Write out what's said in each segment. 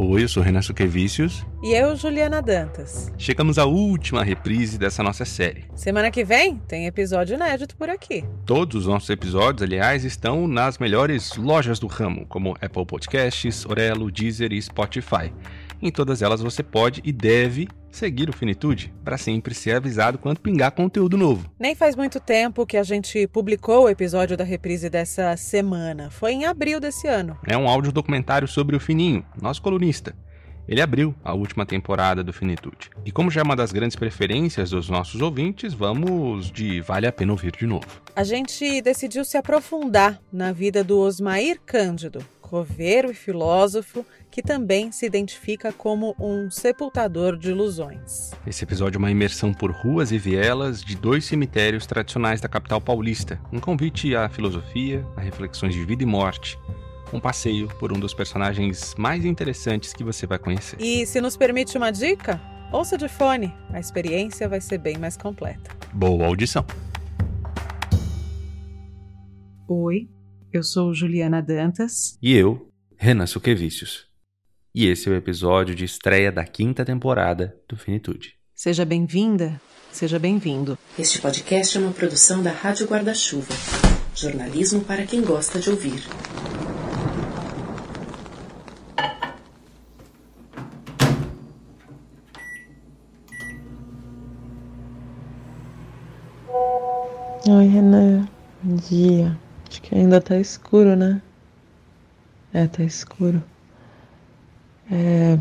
Oi, eu sou Renan Suquevicius. E eu, Juliana Dantas. Chegamos à última reprise dessa nossa série. Semana que vem tem episódio inédito por aqui. Todos os nossos episódios, aliás, estão nas melhores lojas do ramo, como Apple Podcasts, Orelo, Deezer e Spotify. Em todas elas você pode e deve seguir o Finitude para sempre ser avisado quando pingar conteúdo novo. Nem faz muito tempo que a gente publicou o episódio da reprise dessa semana. Foi em abril desse ano. É um áudio documentário sobre o Fininho, nosso colunista. Ele abriu a última temporada do Finitude. E como já é uma das grandes preferências dos nossos ouvintes, vamos de Vale a Pena Ouvir de novo. A gente decidiu se aprofundar na vida do Osmair Cândido, coveiro e filósofo que também se identifica como um sepultador de ilusões. Esse episódio é uma imersão por ruas e vielas de dois cemitérios tradicionais da capital paulista. Um convite à filosofia, a reflexões de vida e morte. Um passeio por um dos personagens mais interessantes que você vai conhecer. E se nos permite uma dica, ouça de fone. A experiência vai ser bem mais completa. Boa audição! Oi, eu sou Juliana Dantas. E eu, Renan Suquevicius. E esse é o episódio de estreia da quinta temporada do Finitude. Seja bem-vinda, seja bem-vindo. Este podcast é uma produção da Rádio Guarda-Chuva. Jornalismo para quem gosta de ouvir. Oi, Renan. Bom dia. Acho que ainda tá escuro, né? É, tá escuro. É...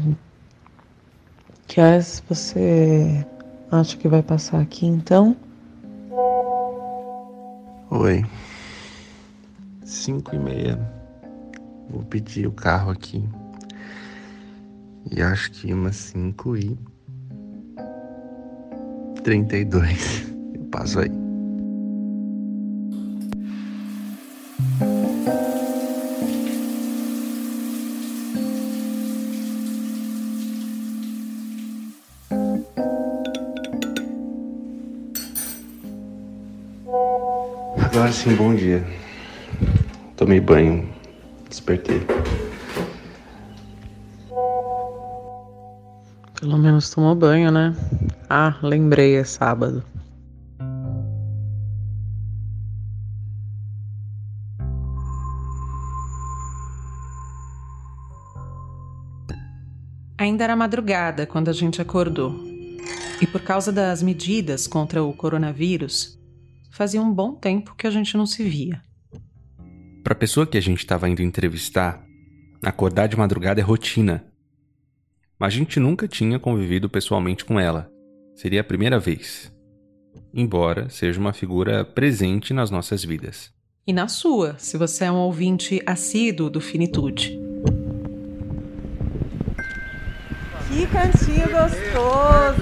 Que horas você acha que vai passar aqui então? Oi. Cinco e meia. Vou pedir o carro aqui. E acho que umas cinco e trinta e dois. Eu passo aí. Sim, bom dia. Tomei banho, despertei. Pelo menos tomou banho, né? Ah, lembrei, é sábado. Ainda era madrugada quando a gente acordou. E por causa das medidas contra o coronavírus, fazia um bom tempo que a gente não se via. Para a pessoa que a gente estava indo entrevistar, acordar de madrugada é rotina. Mas a gente nunca tinha convivido pessoalmente com ela. Seria a primeira vez. Embora seja uma figura presente nas nossas vidas. E na sua, se você é um ouvinte assíduo do Finitude. Que cantinho gostoso!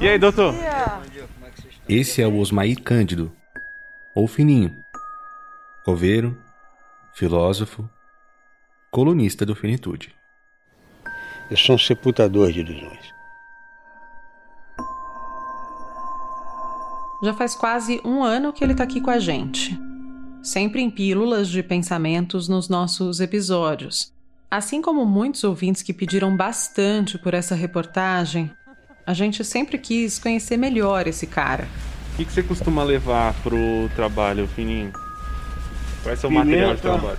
E aí, doutor? Esse é o Osmair Cândido, ou Fininho. Coveiro, filósofo, colunista do Finitude. Eu sou um sepultador de ilusões. Já faz quase um ano que ele está aqui com a gente. Sempre em pílulas de pensamentos nos nossos episódios. Assim como muitos ouvintes que pediram bastante por essa reportagem, a gente sempre quis conhecer melhor esse cara. O que, que você costuma levar pro trabalho, Fininho? Qual é seu Pimenta. material de trabalho?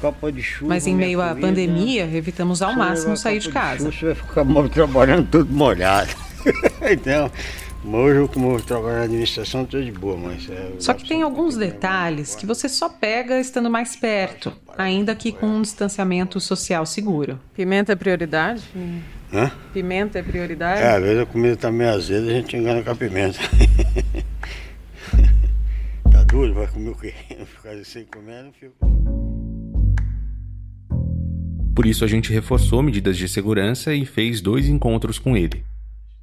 Copa de chuva. Mas em meio à comida. pandemia, evitamos ao máximo sair de casa. chuva, você vai ficar mal trabalhando tudo molhado. então, hoje como eu trabalho na administração, tô de boa, mas... É, Só que tem alguns detalhes que você só pega estando mais perto, ainda que com um distanciamento social seguro. Pimenta é prioridade? Hã? Pimenta é prioridade? É, às vezes a comida tá meio azeda, a gente engana com a pimenta. tá duro? Vai comer o quê? Ficar sem comer, não fico... Por isso a gente reforçou medidas de segurança e fez dois encontros com ele.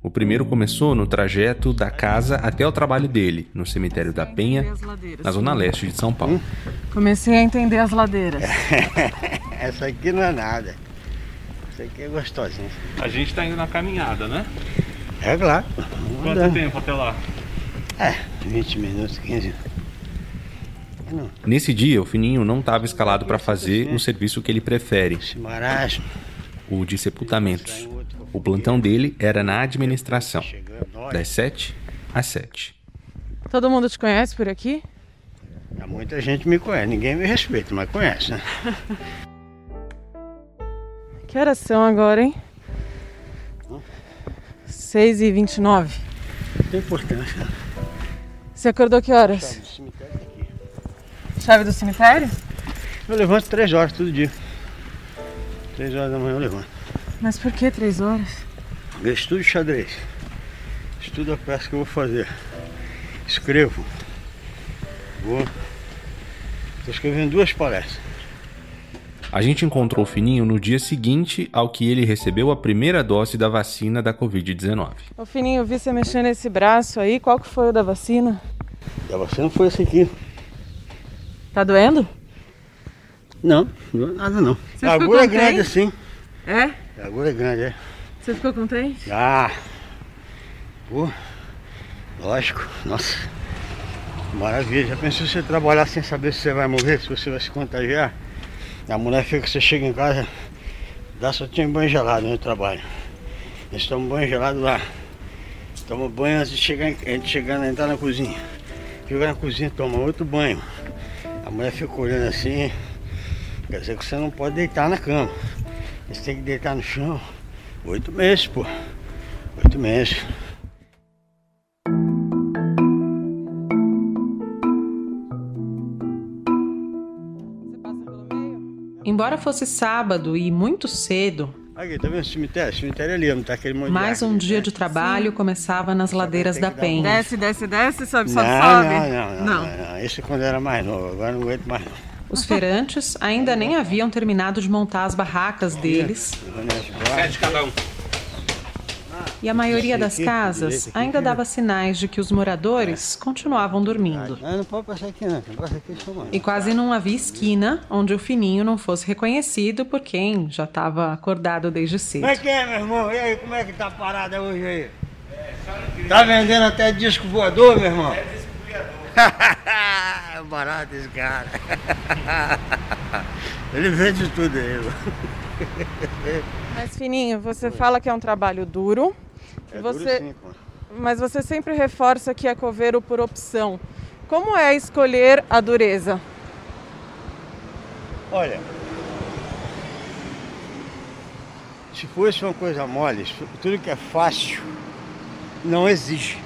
O primeiro começou no trajeto da casa até o trabalho dele, no cemitério da Penha, na zona leste de São Paulo. Comecei a entender as ladeiras. Essa aqui não é nada. Essa aqui é gostosinha. A gente tá indo na caminhada, né? É claro. Quanto Andando. tempo até lá? É, 20 minutos, 15. Nesse dia, o Fininho não estava escalado para fazer um serviço que ele prefere. O de sepultamentos. O plantão dele era na administração, das 7 às 7. Todo mundo te conhece por aqui? Muita gente me conhece, ninguém me respeita, mas conhece, né? Que horas são agora, hein? 6 e 29 Não tem importância. Você acordou que horas? Chave do cemitério tá aqui. Chave do cemitério? Eu levanto três horas todo dia. Três horas da manhã eu levanto. Mas por que três horas? Eu estudo xadrez. Estudo a peça que eu vou fazer. Escrevo. Vou. Estou escrevendo duas palestras. A gente encontrou o Fininho no dia seguinte ao que ele recebeu a primeira dose da vacina da Covid-19. Ô Fininho, eu vi você mexendo nesse braço aí. Qual que foi o da vacina? A vacina foi esse aqui. Tá doendo? Não, não é nada não. Você a ficou agulha é grande assim. É? A agulha é grande, é. Você ficou contente? Ah! Pô, lógico, nossa. Maravilha. Já pensou você trabalhar sem saber se você vai morrer, se você vai se contagiar? A mulher fica você chega em casa, dá só tinha banho gelado no trabalho. Eles tomam banho gelado lá. Toma banho antes de chegar, antes de chegar entrar na cozinha. Chega na cozinha, toma outro banho. A mulher fica olhando assim, quer dizer que você não pode deitar na cama. Você tem que deitar no chão. Oito meses, pô. Oito meses. Embora fosse sábado e muito cedo, Aqui, tá vendo o cemitério? O cemitério é ali, não tá aquele monte de mais um dia né? de trabalho começava nas ladeiras da Penha. Desce, desce, desce, sobe, Não, sobe, não, sobe. não, não, não, não. Esse é quando eu era mais novo, agora não aguento mais não. Os feirantes ainda nem haviam terminado de montar as barracas deles Sete cada um. E a maioria das casas ainda dava sinais de que os moradores continuavam dormindo. Não, não pode passar aqui não, negócio aqui é só mano. E quase não havia esquina onde o fininho não fosse reconhecido por quem já estava acordado desde cedo. Como é que é, meu irmão? E aí, como é que tá a parada hoje aí? Tá vendendo até disco voador, meu irmão? É disco voador. Barato esse cara. Ele vende tudo aí. Mas, Fininho, você fala que é um trabalho duro, É Você- sim, mas você sempre reforça que é coveiro por opção. Como é escolher a dureza? Olha, se fosse uma coisa mole, tudo que é fácil não exige.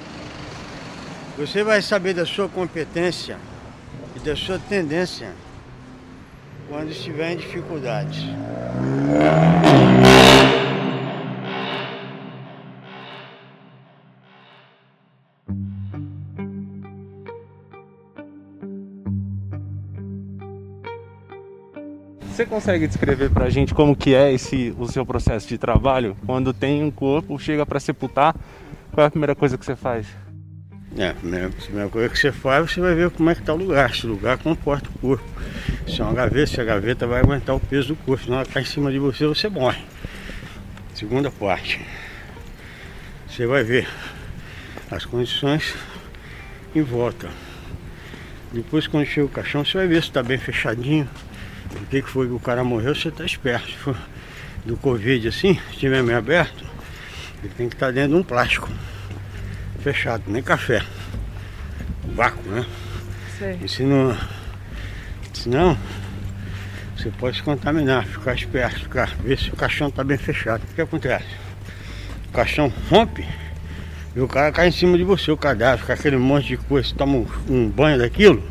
Você vai saber da sua competência e da sua tendência quando estiver em dificuldades. Você consegue descrever pra gente como que é esse o seu processo de trabalho? Quando tem um corpo, chega pra sepultar, qual é a primeira coisa que você faz? É, a primeira, a coisa que você faz, você vai ver como é que está o lugar, se o lugar comporta o corpo. Se é uma gaveta, se a gaveta vai aguentar o peso do corpo, senão ela cai em cima de você, você morre. Segunda parte. Você vai ver as condições em volta. Depois quando chega o caixão, você vai ver se está bem fechadinho. O que, que foi que o cara morreu, você está esperto. Se for do Covid assim, se estiver meio aberto, ele tem que estar dentro de um plástico fechado, nem café. Vácuo, né? Sei. E se não. Se não, você pode se contaminar, ficar esperto, ficar, ver se o caixão está bem fechado. O que acontece? O caixão rompe e o cara cai em cima de você, o cadáver, com aquele monte de coisa, você toma um, um banho daquilo,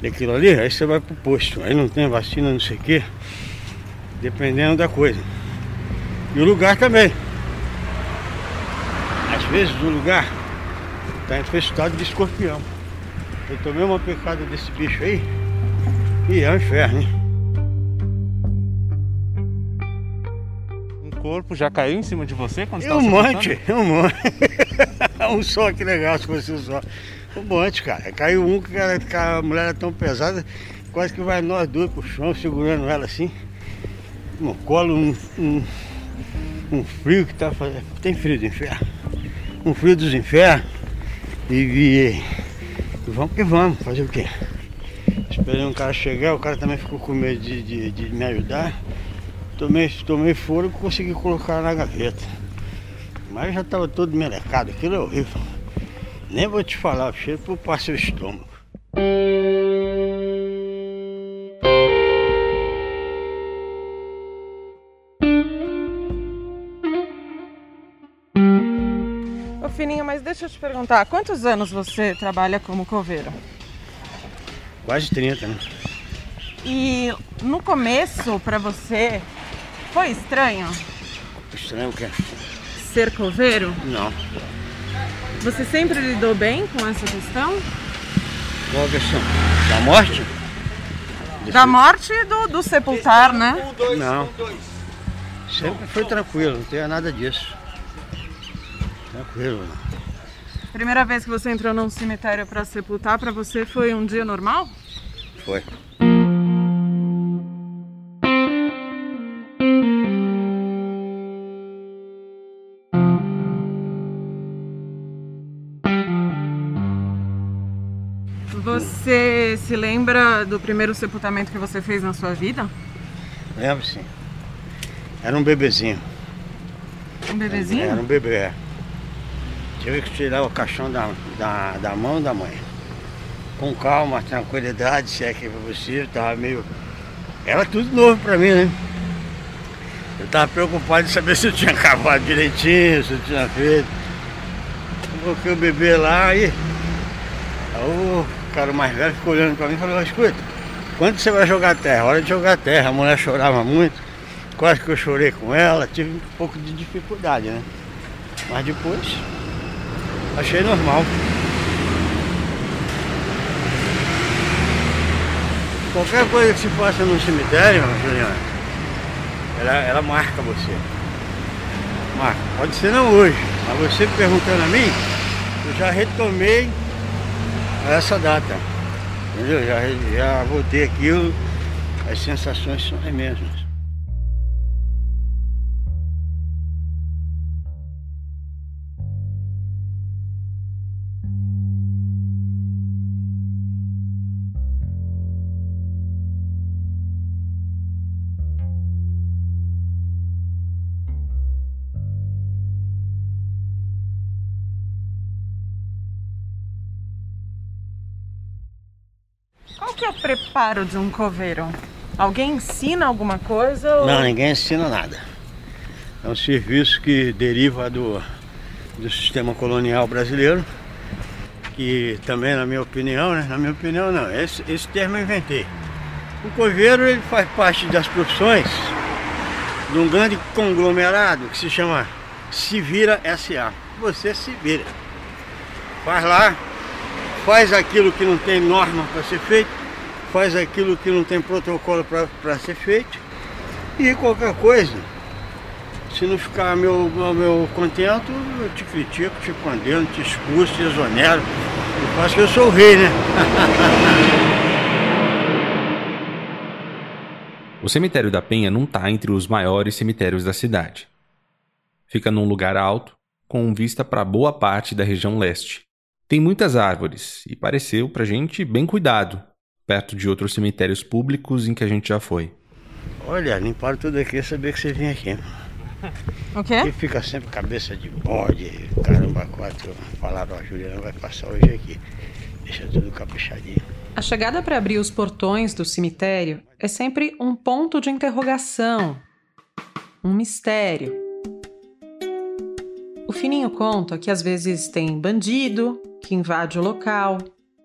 daquilo ali, aí você vai pro posto. Aí não tem vacina, não sei o quê. Dependendo da coisa. E o lugar também. Às vezes o lugar está infestado de escorpião. Eu tomei uma picada desse bicho aí e é um inferno, hein? Um corpo já caiu em cima de você quando você É tava um monte, é um monte. um só, que legal se fosse um só. Um monte, cara. Caiu um que a mulher era tão pesada, quase que vai nós dois pro chão, segurando ela assim. No colo, um, um, um frio que tá fazendo. Tem frio do inferno. Um frio dos infernos. E, e- e vamos que vamos, fazer o quê? Esperei um cara chegar, o cara também ficou com medo de, de, de me ajudar. tomei, tomei foro e consegui colocar na gaveta. Mas já estava todo melecado, aquilo é horrível. Nem vou te falar, o cheiro por passa o estômago. Ô Fininho, mas deixa eu te perguntar, quantos anos você trabalha como coveiro? Quase 30, né? E no começo, pra você, foi estranho Estranho o quê? ser coveiro? Não. Você sempre lidou bem com essa questão? Qual a questão? Da morte? Da morte e do, do sepultar, né? Não. Sempre foi tranquilo, não tem nada disso. Tranquilo. Primeira vez que você entrou num cemitério pra sepultar, pra você foi um dia normal? Foi. Você se lembra do primeiro sepultamento que você fez na sua vida? Lembro sim. Era um bebezinho. Um bebezinho? Era um bebê. é. Tive que tirar o caixão da, da, da mão da mãe. Com calma, tranquilidade, se é que foi possível, tava meio. Era tudo novo pra mim, né? Eu tava preocupado em saber se eu tinha cavado direitinho, se eu tinha feito. Coloquei o bebê lá e. O cara mais velho ficou olhando pra mim e falou, escuta, quando você vai jogar terra? Hora de jogar terra. A mulher chorava muito, quase que eu chorei com ela, tive um pouco de dificuldade, né? Mas depois achei normal. Qualquer coisa que se faça no cemitério, Juliana, ela, ela marca você. Marca. Pode ser não hoje, mas você perguntando a mim, eu já retomei essa data. Entendeu? Já, já voltei aquilo, as sensações são as mesmas. Que é o preparo de um coveiro? Alguém ensina alguma coisa? Ou... Não, ninguém ensina nada. É um serviço que deriva do, do sistema colonial brasileiro, que também, na minha opinião, né? Na minha opinião, não. Esse, esse termo eu inventei. O coveiro ele faz parte das profissões de um grande conglomerado que se chama Se Vira SA. Você se vira. Faz lá, faz aquilo que não tem norma para ser feito, faz aquilo que não tem protocolo para ser feito e qualquer coisa. Se não ficar meu, meu, contento, eu te critico, te condeno, te expulso, te exonero. Eu faço que eu sou o rei, né? O cemitério da Penha não está entre os maiores cemitérios da cidade. Fica num lugar alto, com vista para boa parte da região leste. Tem muitas árvores e pareceu pra gente bem cuidado, perto de outros cemitérios públicos em que a gente já foi. Olha, limparam tudo aqui, eu sabia que você vinha aqui. O quê? Aqui fica sempre cabeça de bode, caramba, quatro. Falaram, a Juliana vai passar hoje aqui. Deixa tudo caprichadinho. A chegada para abrir os portões do cemitério é sempre um ponto de interrogação, um mistério. O Fininho conta que às vezes tem bandido que invade o local,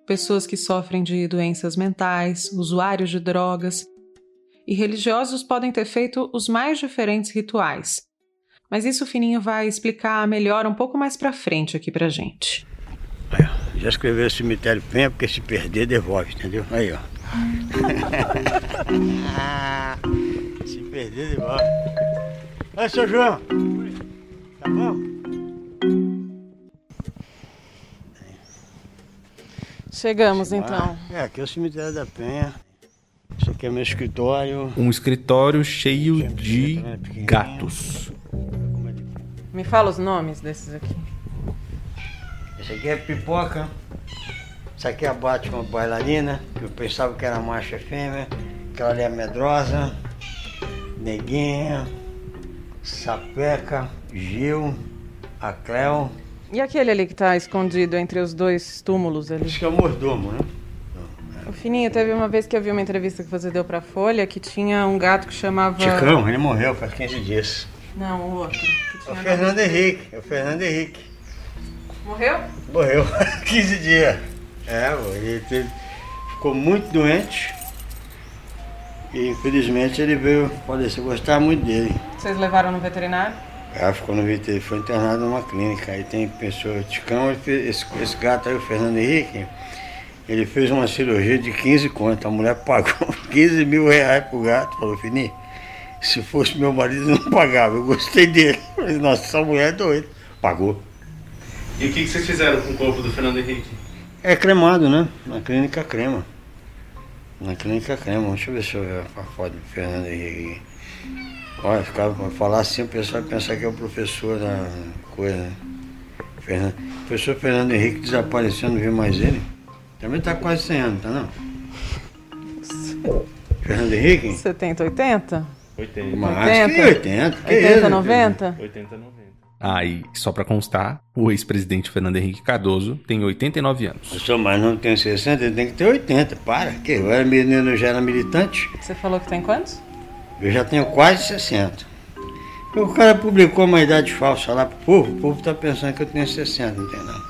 pessoas que sofrem de doenças mentais, usuários de drogas, e religiosos podem ter feito os mais diferentes rituais. Mas isso o Fininho vai explicar melhor um pouco mais pra frente aqui pra gente. Ó, já escreveu cemitério Penha, porque se perder, devolve, entendeu? Aí, ó. se perder, devolve. Aí, seu João. Tá bom? Chegamos então. É, aqui é o cemitério da Penha. Isso aqui é meu escritório. Um escritório cheio de gatos. Me fala os nomes desses aqui. Esse aqui é pipoca. Isso aqui é a Batman bailarina, que eu pensava que era macho e fêmea. Aquela ali é medrosa. Neguinha, Sapeca, Gil, a Cleo. E aquele ali que tá escondido entre os dois túmulos ali? Acho que é o mordomo, né? O Fininho, teve uma vez que eu vi uma entrevista que você deu pra Folha que tinha um gato que chamava. Ticão, ele morreu faz 15 dias. Não, o outro. É o Fernando Henrique, é o Fernando Henrique. Morreu? Morreu faz 15 dias. É, ele teve- ficou muito doente. E infelizmente ele veio falecer. Eu gostava muito dele. Vocês levaram no veterinário? Ah, ficou no VT, foi internado numa clínica. Aí tem pessoa, Ticão, ele fez- esse, esse gato aí, o Fernando Henrique, ele fez uma cirurgia de 15 contas. A mulher pagou 15 mil reais pro gato. Falou, Fini, se fosse meu marido, não pagava. Eu gostei dele. Falei, Nossa, essa mulher é doida. Pagou. E o que, que vocês fizeram com o corpo do Fernando Henrique? É cremado, né? Na clínica crema. Na clínica crema. Deixa eu ver se eu ver a foto do Fernando Henrique. Olha, ficava falar assim, o pessoal vai pensar que é o professor da coisa. né? Fernando. O professor Fernando Henrique desapareceu, não vi mais ele. Também tá quase 100 anos, tá não? Fernando Henrique? 70, 80? 80. Mais que 80. Que 80, isso, 90? 80, 90. Ah, e só pra constar, o ex-presidente Fernando Henrique Cardoso tem 89 anos. Eu sou mais não tem 60, ele tem que ter 80. Para, que eu era menino, eu já era militante. Você falou que tem quantos? Eu já tenho quase 60. O cara publicou uma idade falsa lá pro povo, o povo tá pensando que eu tenho 60, não tem não.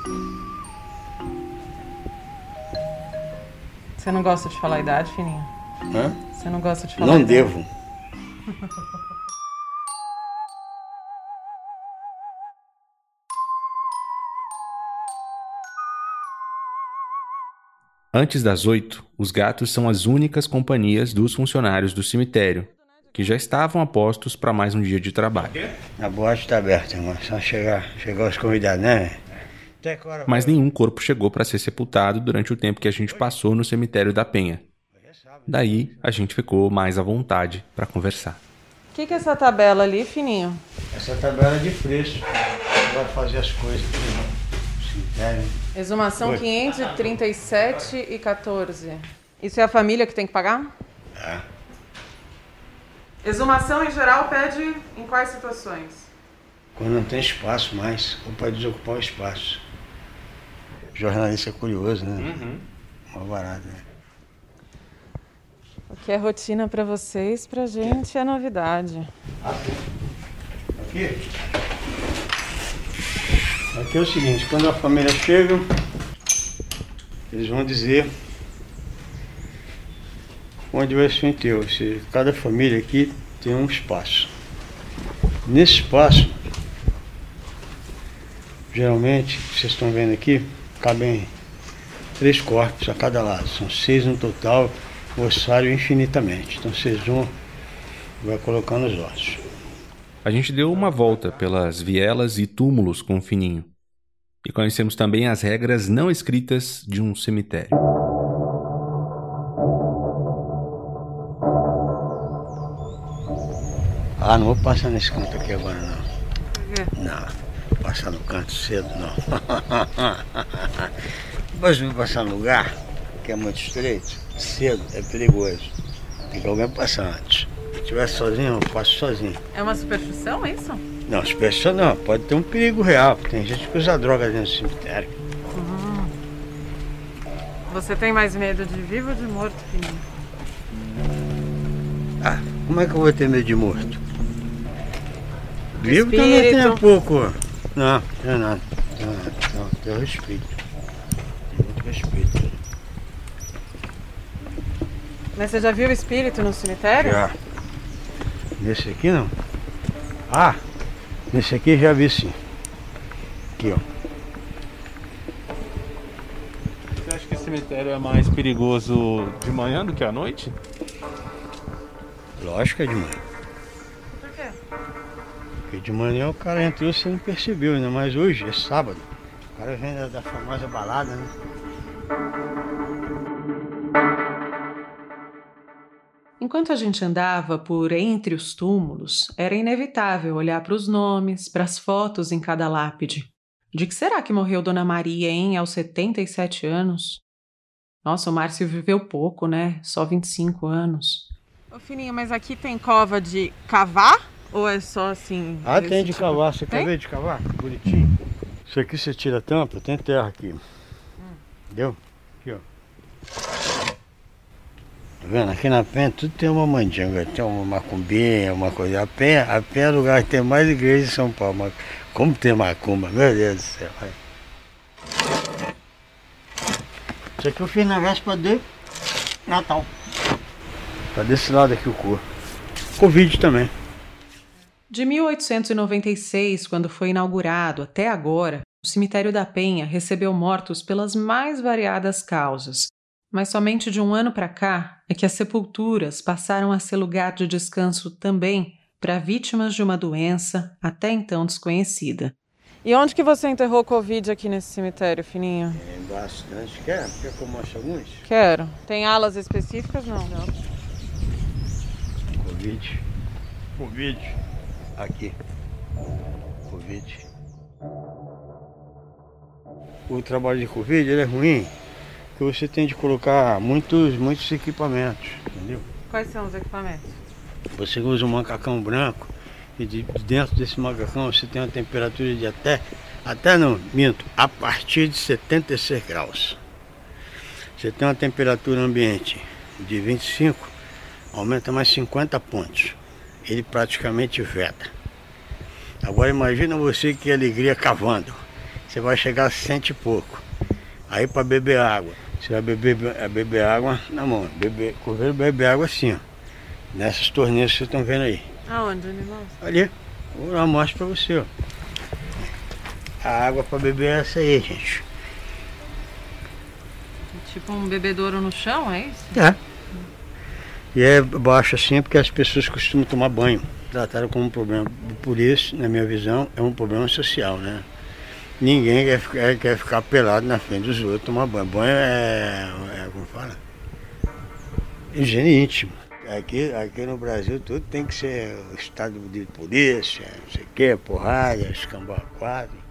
Você não gosta de falar a idade, Fininho? Hã? Você não gosta de falar a Não idade? devo. Antes das oito, os gatos são as únicas companhias dos funcionários do cemitério, que já estavam a postos para mais um dia de trabalho. A boate tá aberta, irmão. Só chegar, chegar os convidados, né? Até agora. Mas nenhum corpo chegou para ser sepultado durante o tempo que a gente passou no cemitério da Penha. Daí a gente ficou mais à vontade para conversar. O que, que é essa tabela ali, Fininho? Essa tabela é de preço. Vai fazer as coisas aqui no cemitério. Exumação Oi. 537 e 14. Isso é a família que tem que pagar? É. Exumação em geral pede em quais situações? Quando não tem espaço mais, ou para desocupar o espaço. Jornalista é curioso, né? Uhum. Uma barata, né? O que é rotina pra vocês, pra gente é novidade. Aqui. Aqui é o seguinte, quando a família chega, eles vão dizer onde vai ser o enterro. Se cada família aqui tem um espaço. Nesse espaço, geralmente, vocês estão vendo aqui, cabem três corpos a cada lado. São seis no total, ossário infinitamente. Então vocês vão vai colocando os ossos. A gente deu uma volta pelas vielas e túmulos com o Fininho. E conhecemos também as regras não escritas de um cemitério. Ah, não vou passar nesse canto aqui agora não. Não, vou passar no canto cedo não. Depois eu vou passar no lugar que é muito estreito, cedo, é perigoso. Tem que alguém passar antes. Se estiver sozinho, eu passo sozinho. É uma superstição isso? Não, pessoa não, pode ter um perigo real. Tem gente que usa droga dentro do cemitério. Você tem mais medo de vivo ou de morto, Fininho? Ah, como é que eu vou ter medo de morto? Vivo também tem um pouco. Não, não tem nada. Não, não, respeito. Tenho muito respeito. Mas você já viu espírito no cemitério? Já. Nesse aqui não. Ah, nesse aqui já vi sim. Aqui, ó. Você acha que esse cemitério é mais perigoso de manhã do que à noite? Lógico que é de manhã. De manhã o cara entrou e você não percebeu, ainda mais hoje, é sábado. O cara vem da, da famosa balada, né? Enquanto a gente andava por entre os túmulos, era inevitável olhar para os nomes, para as fotos em cada lápide. De que será que morreu Dona Maria, hein, aos 77 anos? Nossa, o Márcio viveu pouco, né? Só 25 anos. Ô, Fininho, mas aqui tem cova de cavar? Ou é só assim? Ah, tem de tipo? cavar. Você quer Tem? ver de cavar? Bonitinho. Isso aqui você tira a tampa, tem terra aqui. Entendeu? Aqui, ó. Tá vendo? Aqui na penha tudo tem uma mandinga, tem uma macumbinha, uma coisa. A penha, a penha é o lugar que tem mais igreja em São Paulo. Mas como tem macumba, meu Deus do céu. Isso aqui eu fiz na véspera de Natal. Tá desse lado aqui o cor. Covid também. De 1896, quando foi inaugurado, até agora, o cemitério da Penha recebeu mortos pelas mais variadas causas. Mas somente de um ano para cá é que as sepulturas passaram a ser lugar de descanso também para vítimas de uma doença até então desconhecida. E onde que você enterrou Covid aqui nesse cemitério, Fininho? Tem bastante. Quer? Quer que eu mostre alguns? Quero. Tem alas específicas? Não. Covid. Covid. Aqui. Covid. O trabalho de Covid ele é ruim, porque você tem de colocar muitos, muitos equipamentos, entendeu? Quais são os equipamentos? Você usa um macacão branco e de de dentro desse macacão você tem uma temperatura de até, até não, minto, a partir de 76 graus. Você tem uma temperatura ambiente de 25, aumenta mais 50 pontos. Ele praticamente veda. Agora imagina você que alegria cavando. Você vai chegar a cento e pouco. Aí para beber água. Você vai beber, beber água na mão. Beber, coveiro bebe água assim, ó. Nessas torneiras que vocês estão vendo aí. Aonde, animal? Ali, vou uma mostra pra você, ó. A água para beber é essa aí, gente. Tipo um bebedouro no chão, é isso? É. E é baixo assim porque as pessoas costumam tomar banho. Trataram como um problema. Por isso, na minha visão, é um problema social, né? Ninguém quer ficar, quer ficar pelado na frente dos outros tomar banho. Banho é, é como fala? Higiene íntimo. Aqui, aqui no Brasil tudo tem que ser estado de polícia, não sei o quê, porrada, escambau quadro.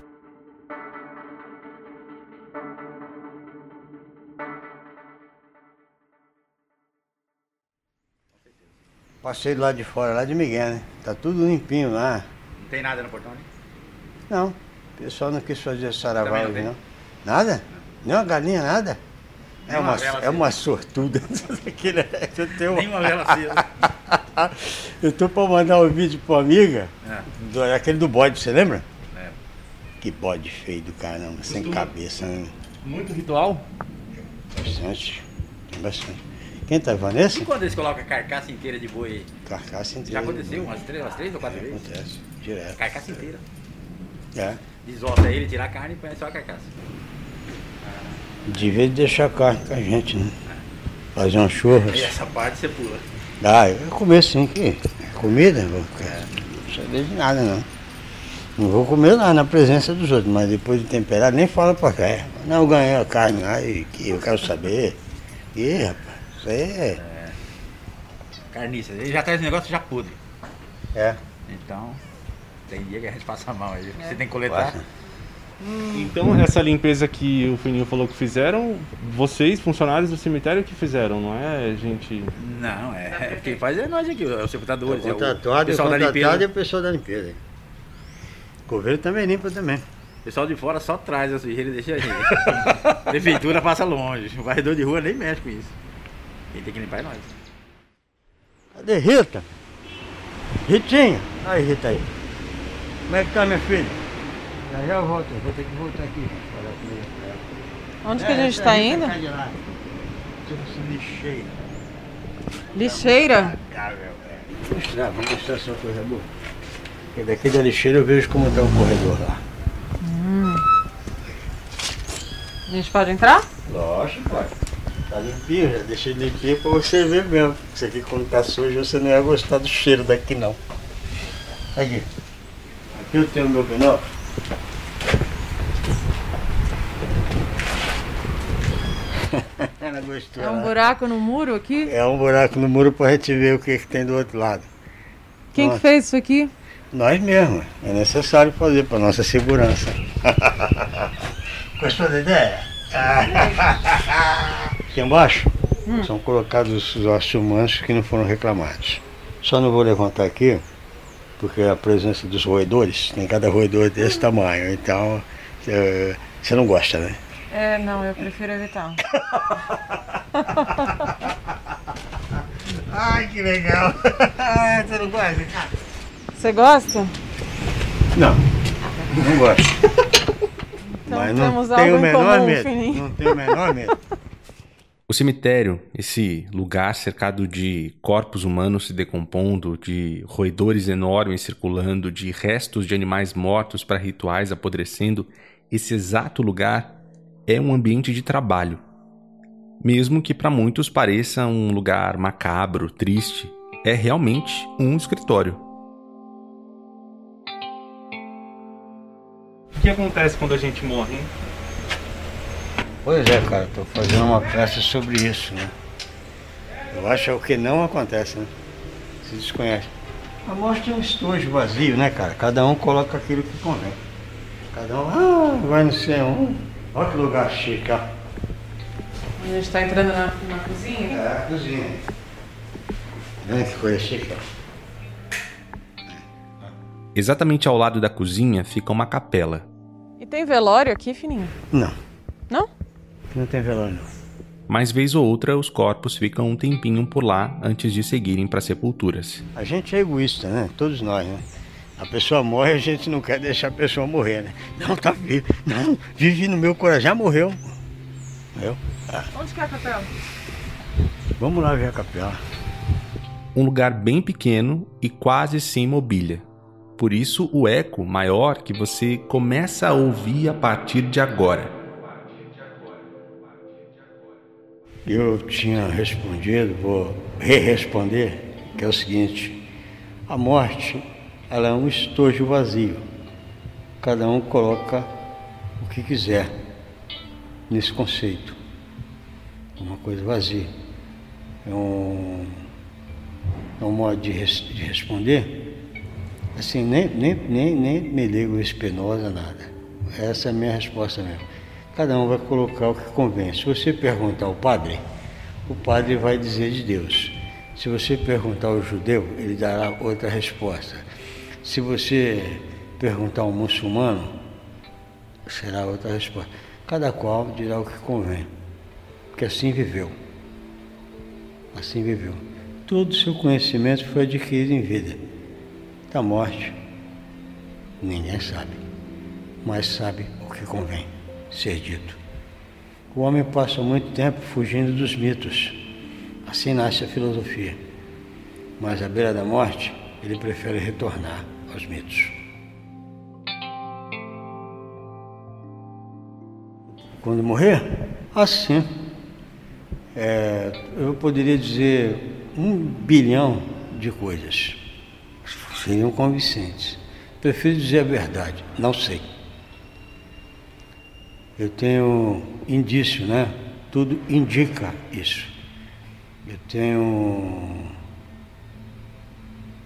Passei do lado de fora, lá de Miguel, né? Tá tudo limpinho lá. Não tem nada no portão, né? Não, o pessoal não quis fazer saravá não não. Nada? Nem uma galinha, nada? É Nem uma uma, vela é uma sortuda. É- eu, tenho Nenhuma vela acesa. eu tô pra mandar um vídeo pra amiga, É. do- aquele do bode, você lembra? É. Que bode feio do caramba, sem cabeça, né? Muito ritual. Bastante, tem bastante. Quem tá, Vanessa? E quando eles colocam a carcaça inteira de boi? Carcaça Já inteira. aconteceu umas três, umas três ou quatro vezes? Acontece, direto. Carcaça inteira. É. Desossa ele, tira a carne e põe só a carcaça. Devia deixar carne com a gente, né? Fazer um churras. E essa parte você pula. Ah, eu vou comer sim, que é comida, vou ficar. Não sabia de nada não. Não vou comer lá na presença dos outros, mas depois de temperar, nem fala pra cá. Não, eu ganhei a carne lá e que eu quero saber. Ih, rapaz, isso aí é. Carniça. Ele já traz o negócio já podre. É. Então, tem dia que a gente passa mal aí. Você tem que coletar. Passa. Então, essa limpeza que o Fininho falou que fizeram, vocês, funcionários do cemitério, que fizeram, não é gente. Não, é. Quem faz é nós aqui, é os sepultadores. O é o contratado, o pessoal da e limpeza. o pessoal da limpeza. O coveiro também limpa também. O pessoal de fora só traz a sujeira e deixa a gente. Prefeitura passa longe. O varredor de rua nem mexe com isso. Quem tem que limpar é nós. Cadê Rita? Ritinha? Aí, Rita aí. Como é que tá, minha filha? Já já eu volto, vou ter que voltar aqui. Onde É, que a gente tá Rita indo? cai de lá. Assim, lixeira. Lixeira? Vou mostrar, vou mostrar só coisa boa. Porque daqui da lixeira eu vejo como tá o corredor lá. A gente pode entrar? Lógico, pode. Tá limpinho, já deixei limpinho pra você ver mesmo. Isso aqui quando tá sujo você não ia gostar do cheiro daqui não. Aqui. Aqui eu tenho o meu binóculo. Ela gostou. É um né? buraco no muro aqui? É um buraco no muro pra gente ver o que, que tem do outro lado. Quem que fez isso aqui? Nós mesmos. É necessário fazer para nossa segurança. Gostou da ideia? Aqui embaixo Hum. São colocados os ossos humanos que não foram reclamados. Só não vou levantar aqui, porque a presença dos roedores, tem cada roedor desse tamanho, então é, você não gosta, né? É, não, eu prefiro evitar. Ai, que legal! Você não gosta? Você gosta? Não, não gosto. Então Mas temos não algo tenho o em menor comum, medo. Não tenho o menor medo. O cemitério, esse lugar cercado de corpos humanos se decompondo, de roedores enormes circulando, de restos de animais mortos para rituais apodrecendo, esse exato lugar é um ambiente de trabalho. Mesmo que para muitos pareça um lugar macabro, triste, é realmente um escritório. O que acontece quando a gente morre, hein? Pois é, cara, tô fazendo uma peça sobre isso, né? Eu acho que é o que não acontece, né? Se desconhece. A morte é um estojo vazio, né, cara? Cada um coloca aquilo que convém. Cada um, ah, vai no ser um. Olha que lugar chique, ó. A gente tá entrando na, na cozinha. É a cozinha. Olha que coisa chique, ó. Exatamente ao lado da cozinha fica uma capela. E tem velório aqui, Fininho? Não, Não? Não tem velório não. Mas vez ou outra os corpos ficam um tempinho por lá antes de seguirem para sepulturas. A gente é egoísta, né? Todos nós, né? A pessoa morre, a gente não quer deixar a pessoa morrer, né? Não, tá vivo. Não, vive no meu coração. Já morreu. Morreu. Onde que é a capela? Vamos lá ver a capela. Um lugar bem pequeno e quase sem mobília. Por isso o eco maior que você começa a ouvir a partir de agora. Eu tinha respondido, vou re-responder, que é o seguinte: a morte ela é um estojo vazio. Cada um coloca o que quiser nesse conceito. Uma coisa vazia. É um, é um modo de, res- de responder. Assim, nem, nem, nem, nem me ligo espinosa, nada. Essa é a minha resposta mesmo. Cada um vai colocar o que convém. Se você perguntar ao padre, o padre vai dizer de Deus. Se você perguntar ao judeu, ele dará outra resposta. Se você perguntar ao muçulmano, será outra resposta. Cada qual dirá o que convém, porque assim viveu. Assim viveu. Todo o seu conhecimento foi adquirido em vida. Da morte, ninguém sabe, mas sabe o que convém ser dito. O homem passa muito tempo fugindo dos mitos. Assim nasce a filosofia. Mas à beira da morte, ele prefere retornar aos mitos. Quando morrer, assim, é, eu poderia dizer um bilhão de coisas. Seriam convincentes. Prefiro dizer a verdade, não sei. Eu tenho indício, né? Tudo indica isso. Eu tenho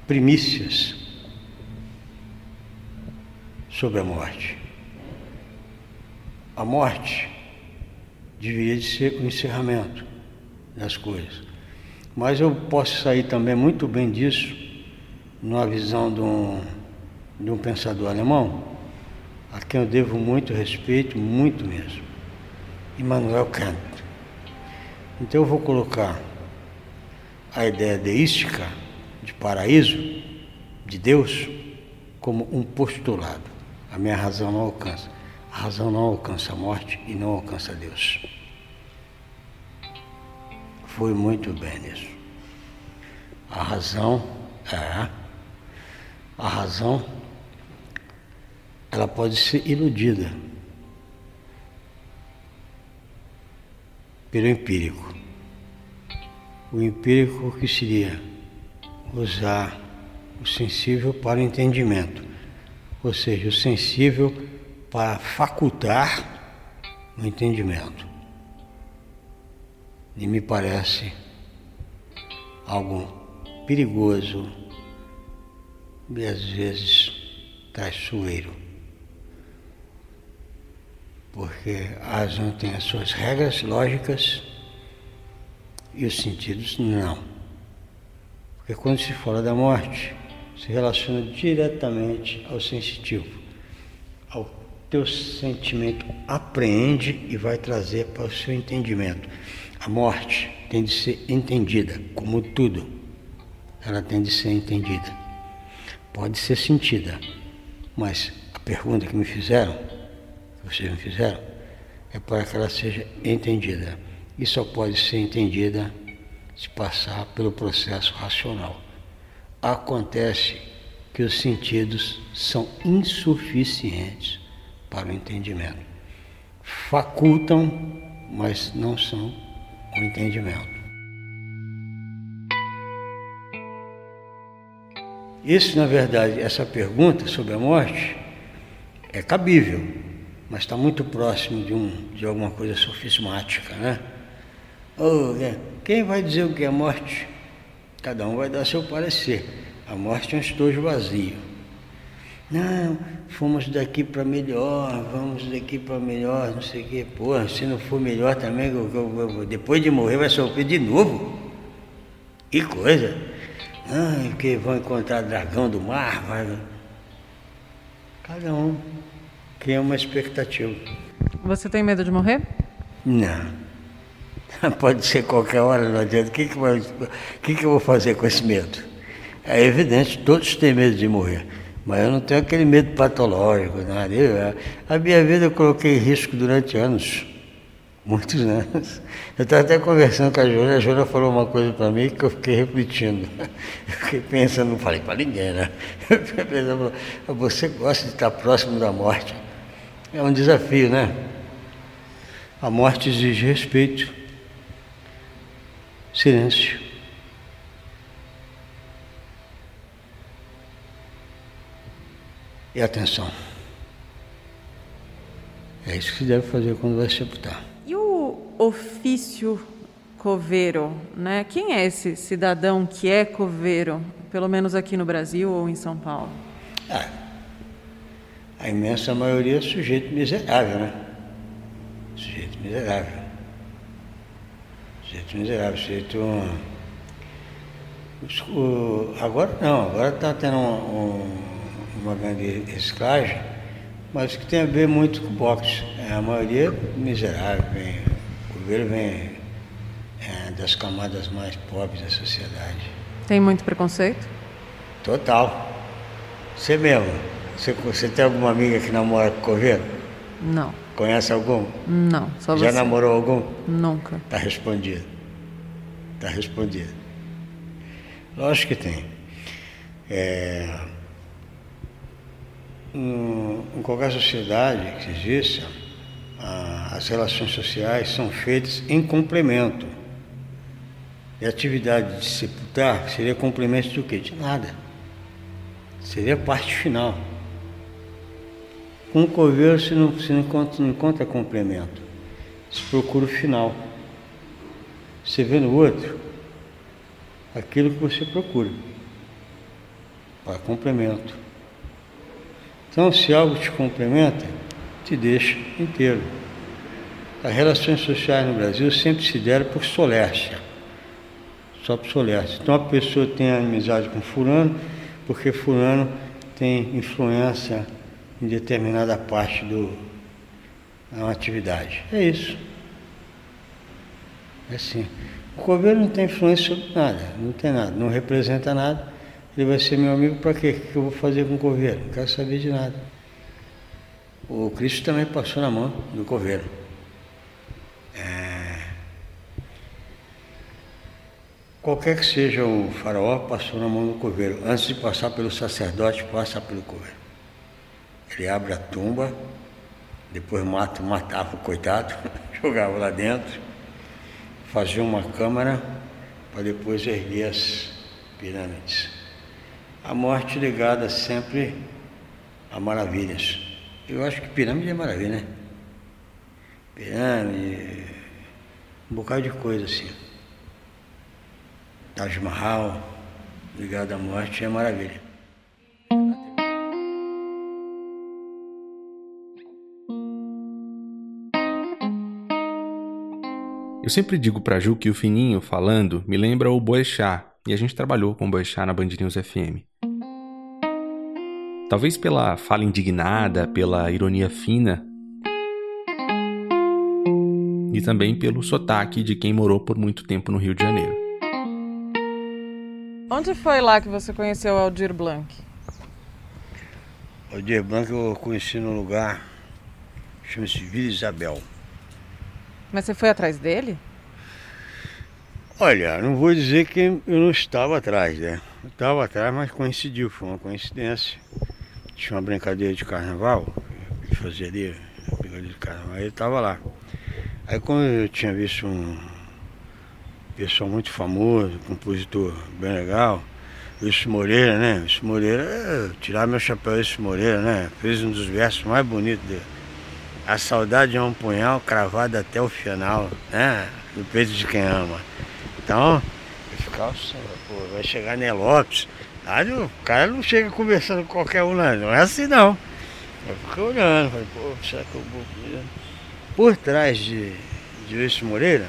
primícias sobre a morte. A morte deveria de ser o encerramento das coisas. Mas eu posso sair também muito bem disso numa visão de um, de um pensador alemão, a quem eu devo muito respeito, muito mesmo, Immanuel Kant. Então eu vou colocar a ideia deística de paraíso, de Deus, como um postulado. A minha razão não alcança. A razão não alcança a morte e não alcança Deus. Foi muito bem nisso. A razão é. A razão ela pode ser iludida pelo empírico. O empírico que seria usar o sensível para o entendimento, ou seja, o sensível para facultar o entendimento. E me parece algo perigoso e às vezes traiçoeiro. Porque a razão tem as suas regras lógicas E os sentidos não. Porque quando se fala da morte, se relaciona diretamente ao sensitivo, ao teu sentimento apreende e vai trazer para o seu entendimento. A morte tem de ser entendida, como tudo. Ela tem de ser entendida. Pode ser sentida, mas a pergunta que me fizeram, vocês me fizeram, é para que ela seja entendida. E só pode ser entendida se passar pelo processo racional. Acontece que os sentidos são insuficientes para o entendimento. Facultam, mas não são o entendimento. Isso, na verdade, essa pergunta sobre a morte é cabível, mas está muito próximo de, um, de alguma coisa sofismática, né? Oh, quem vai dizer o que é morte? Cada um vai dar seu parecer. A morte é um estojo vazio. Não, fomos daqui para melhor, vamos daqui para melhor, não sei o quê. Porra, se não for melhor também, eu, eu, eu, depois de morrer vai sofrer de novo. Que coisa. Ah, porque vão encontrar dragão do mar, vai. Cada um cria uma expectativa. Você tem medo de morrer? Não. Pode ser qualquer hora, não adianta. O que, que, vai, que, que eu vou fazer com esse medo? É evidente, todos têm medo de morrer. Mas eu não tenho aquele medo patológico, nada. Eu, a minha vida eu coloquei em risco durante anos. Muitos anos. Eu estava até conversando com a Júlia, a Júlia falou uma coisa para mim que eu fiquei repetindo. Eu fiquei pensando, não falei para ninguém, né? Eu fiquei pensando, você gosta de estar próximo da morte. É um desafio, né? A morte exige respeito, silêncio. E atenção. É isso que se deve fazer quando vai sepultar. E o ofício coveiro, né? Quem é esse cidadão que é coveiro, pelo menos aqui no Brasil ou em São Paulo? Ah, a imensa maioria é sujeito miserável, né? Sujeito miserável. Sujeito miserável, sujeito. O, agora não, agora está tendo um, um uma grande reciclagem, mas que tem a ver muito com boxe. É, a maioria é miserável, vem, o governo vem é, das camadas mais pobres da sociedade. Tem muito preconceito? Total. Você mesmo. Você, você tem alguma amiga que namora com coveiro? Não. Conhece algum? Não, só Já você. namorou algum? Nunca. Está respondido. Está respondido. Lógico que tem. É, em qualquer sociedade que exista, as relações sociais são feitas em complemento. E a atividade de sepultar seria complemento do quê? De nada. Seria parte final. Com o coveiro se não, se não, encontra, não encontra complemento. Se procura o final. Você vê no outro aquilo que você procura. Para complemento. Então, se algo te complementa, te deixa inteiro. As relações sociais no Brasil sempre se deram por solércia, só por solércia. Então, a pessoa tem amizade com fulano, porque fulano tem influência em determinada parte do, da atividade. É isso. É assim. O governo não tem influência sobre nada, não tem nada, não representa nada. Ele vai ser meu amigo para quê? O que eu vou fazer com o coveiro? Não quero saber de nada. O Cristo também passou na mão do coveiro. É... Qualquer que seja o faraó, passou na mão do coveiro. Antes de passar pelo sacerdote, passa pelo coveiro. Ele abre a tumba, depois mata, matava o coitado, jogava lá dentro, fazia uma câmara para depois erguer as pirâmides a morte ligada sempre a maravilhas. Eu acho que pirâmide é maravilha, né? Pirâmide, um bocado de coisa assim. Taj Mahal, ligado à morte, é maravilha. Eu sempre digo pra Ju que o Fininho falando me lembra o Boechat, e a gente trabalhou com o Boechat na Band News FM. Talvez pela fala indignada, pela ironia fina, e também pelo sotaque de quem morou por muito tempo no Rio de Janeiro. Onde foi lá que você conheceu o Aldir Blanc? O Aldir Blanc eu conheci num lugar, chama-se Vila Isabel. Mas você foi atrás dele? Olha, não vou dizer que eu não estava atrás, né? Eu estava atrás, mas coincidiu, foi uma coincidência. Tinha uma brincadeira de carnaval, que fazia ali, brincadeira de carnaval, ele estava lá. Aí quando eu tinha visto um pessoal muito famoso, compositor bem legal, Wilson Moreira, né? Wilson Moreira, é, tirar meu chapéu Wilson Moreira, né? Fez um dos versos mais bonitos dele. A saudade é um punhal cravado até o final, né? No peito de quem ama. Então, pô, vai chegar Né Lopes. Aí o cara não chega conversando com qualquer um, não. Não é assim não. Eu fiquei olhando, falei, pô, será que eu vou. Por trás de, de Moreira,